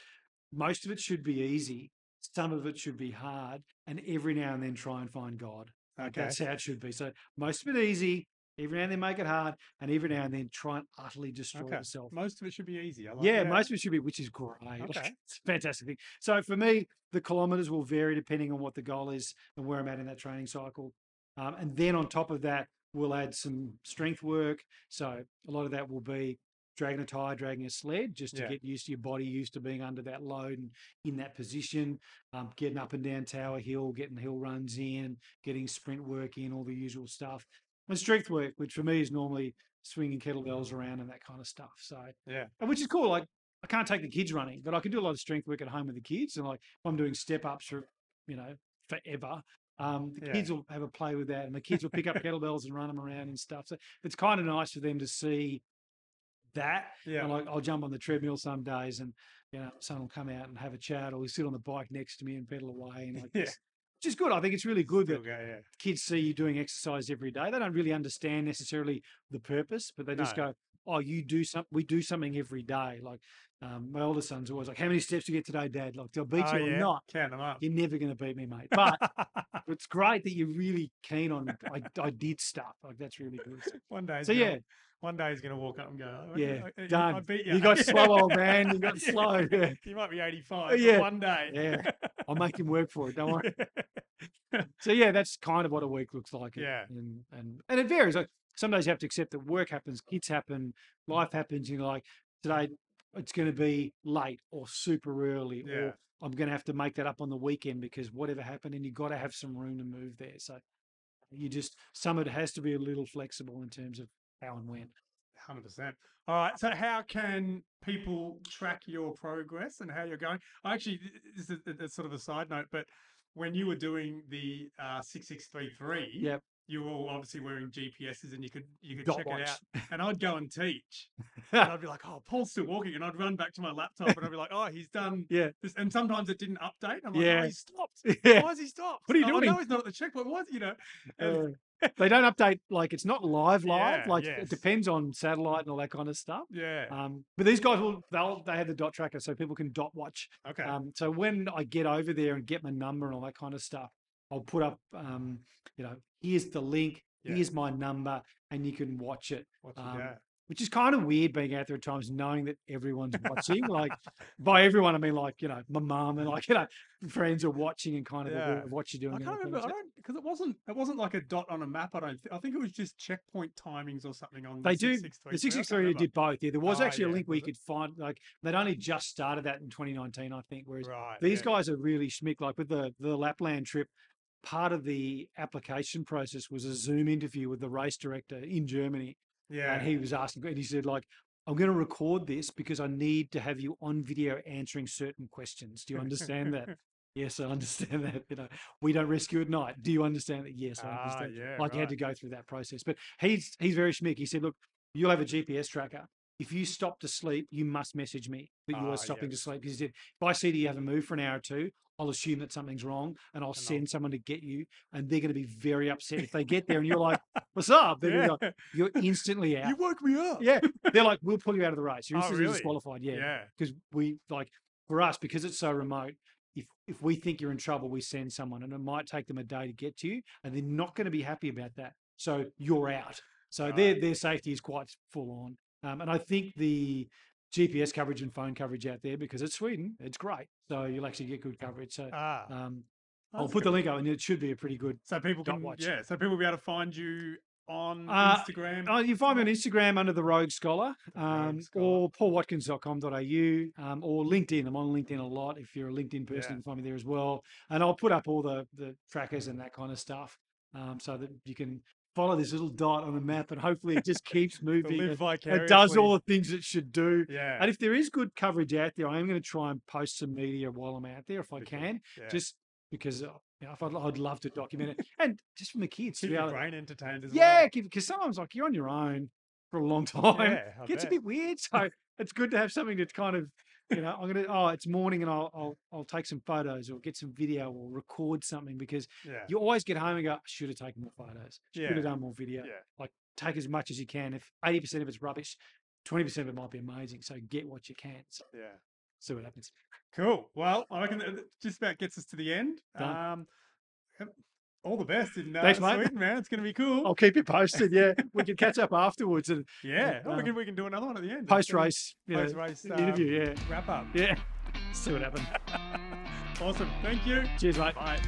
most of it should be easy, some of it should be hard, and every now and then try and find God. Okay. That's how it should be. So most of it easy, every now and then make it hard, and every now and then try and utterly destroy Okay. yourself. Most of it should be easy. I like yeah, that. most of it should be, which is great. Like, Okay. it's a fantastic thing. So for me, the kilometers will vary depending on what the goal is and where I'm at in that training cycle. Um, and then on top of that, we'll add some strength work. So a lot of that will be dragging a tire, dragging a sled, just to Yeah. get used to your body, used to being under that load and in that position, um, getting up and down Tower Hill, getting hill runs in, getting sprint work in, all the usual stuff. And strength work, which for me is normally swinging kettlebells around and that kind of stuff. So Yeah. which is cool. Like I can't take the kids running, but I can do a lot of strength work at home with the kids. And like if I'm doing step ups for you know forever, um, the Yeah. kids will have a play with that, and the kids will pick up kettlebells and run them around and stuff. So it's kind of nice for them to see that. Yeah. And like I'll jump on the treadmill some days, and you know someone will come out and have a chat, or we sit on the bike next to me and pedal away, and like Yeah. this. Which is good. I think it's really good that go, yeah. kids see you doing exercise every day. They don't really understand necessarily the purpose, but they just No. go, "Oh, you do some. We do something every day." Like um, my older son's always like, "How many steps do you get today, Dad?" Like, they'll beat Oh, you or yeah. not?" Count them up. You're never going to beat me, mate. But it's great that you're really keen on. I, I did stuff like that's really good. one day. So yeah, One day he's going to walk up and go, "Oh, Yeah, I, I- I done. beat you. You got slow, old man. You got Yeah. slow. Yeah. You might be 85. Yeah. One day. Yeah. I'll make him work for it. Don't worry. So yeah, that's kind of what a week looks like. and- Yeah. and and and it varies. Like some days you have to accept that work happens, kids happen, life happens. You're like today it's going to be late or super early, Yeah. or I'm going to have to make that up on the weekend because whatever happened, and you've got to have some room to move there. So you just some of it has to be a little flexible in terms of how and when. Hundred percent. All right. So, how can people track your progress and how you're going? I actually, this is a, sort of a side note, but when you were doing the uh, six six three three, Yep. you were all obviously wearing GPSs and you could you could Dot check watch. it out. And I'd go and teach. and I'd be like, oh, Paul's still walking. And I'd run back to my laptop and I'd be like, oh, he's done yeah, this. And sometimes it didn't update. I'm like, Yeah. oh, he stopped. yeah. Why has he stopped? What are you "Oh, I know he's not at the checkpoint. Why you know? And, Uh, they don't update like it's not live live. Yeah, like yes. it depends on satellite and all that kind of stuff. yeah. Um, but these guys will they'll they have the dot tracker so people can dot watch. okay. Um, so when I get over there and get my number and all that kind of stuff, I'll put up um, you know, here's the link, Yeah. here's my number, and you can watch it. What's it- um, yeah. Which is kind of weird being out there at times knowing that everyone's watching. like by everyone I mean like, you know, my mum and like, you know, friends are watching and kind of Yeah. what you're doing. I can't remember. I don't because it wasn't. It wasn't like a dot on a map. I don't. Th- I think it was just checkpoint timings or something on. They the do 663. the six six three did both. Yeah, there was Oh, actually a link where you it? could find like they'd only just started that in 2019, I think. Whereas Right. these yeah. guys are really schmick. Like with the the Lapland trip, part of the application process was a Zoom interview with the race director in Germany, Yeah. and he was asking, and he said like. I'm going to record this because I need to have you on video answering certain questions. Do you understand that? yes, I understand that. You know, we don't rescue at night. Do you understand that? Yes, I Ah, understand. yeah, like you had to go through that process. But he's he's very schmick. He said, look, you'll have a GPS tracker. If you stop to sleep, you must message me that you Ah, are stopping yes. to sleep. Because he said, if I see that you haven't moved for an hour or two, I'll assume that something's wrong and I'll I'll- send someone to get you. And they're going to be very upset if they get there and you're like, what's up? They're Yeah. like, you're instantly out. You woke me up. yeah. They're like, we'll pull you out of the race. You're Oh, instantly really? disqualified. Yeah Yeah. because we like for us because it's so remote if if we think you're in trouble we send someone and it might take them a day to get to you and they're not going to be happy about that so you're out so their their safety is quite full on um, and i think the gps coverage and phone coverage out there because it's sweden it's great so you'll actually get good coverage so Ah. um, i'll that's put the link up and it should be a pretty good So people can. watch. Yeah. So people will be able to find you on Uh, Instagram. Oh, you find me on Instagram under the Rogue Scholar, um, Scholar. or paulwatkins.com.au, um, or LinkedIn. I'm on LinkedIn a lot. If you're a LinkedIn person, Yeah. you can find me there as well. And I'll put up all the the trackers and that kind of stuff, um, so that you can follow this little dot on the map, and hopefully it just keeps moving. live and vicariously. It does all the things it should do. Yeah. And if there is good coverage out there, I am going to try and post some media while I'm out there if I can, yeah. just because uh, you know, if I'd, I'd love to document it, and just from the kids to keep be your brain entertained as yeah, well. because sometimes like you're on your own for a long time. Yeah, I gets a bit weird. So it's good to have something that's kind of, you know, I'm gonna oh, it's morning and I'll I'll I'll take some photos or get some video or record something because Yeah. you always get home and go, I should have taken more photos. Should Yeah. have done more video. Yeah. Like take as much as you can. If 80% of it's rubbish, 20% of it might be amazing. So get what you can. So Yeah. see what happens. Cool. Well, I reckon that just about gets us to the end. Done. Um, all the best in uh, Thanks, mate. Sweden, man. It's going to be cool. I'll keep you posted. Yeah. we can catch up afterwards and yeah. Oh, we um, can we can do another one at the end. post race Post race interview. Yeah. wrap up. Yeah. See what happens. Awesome. Thank you. Cheers, mate. Bye.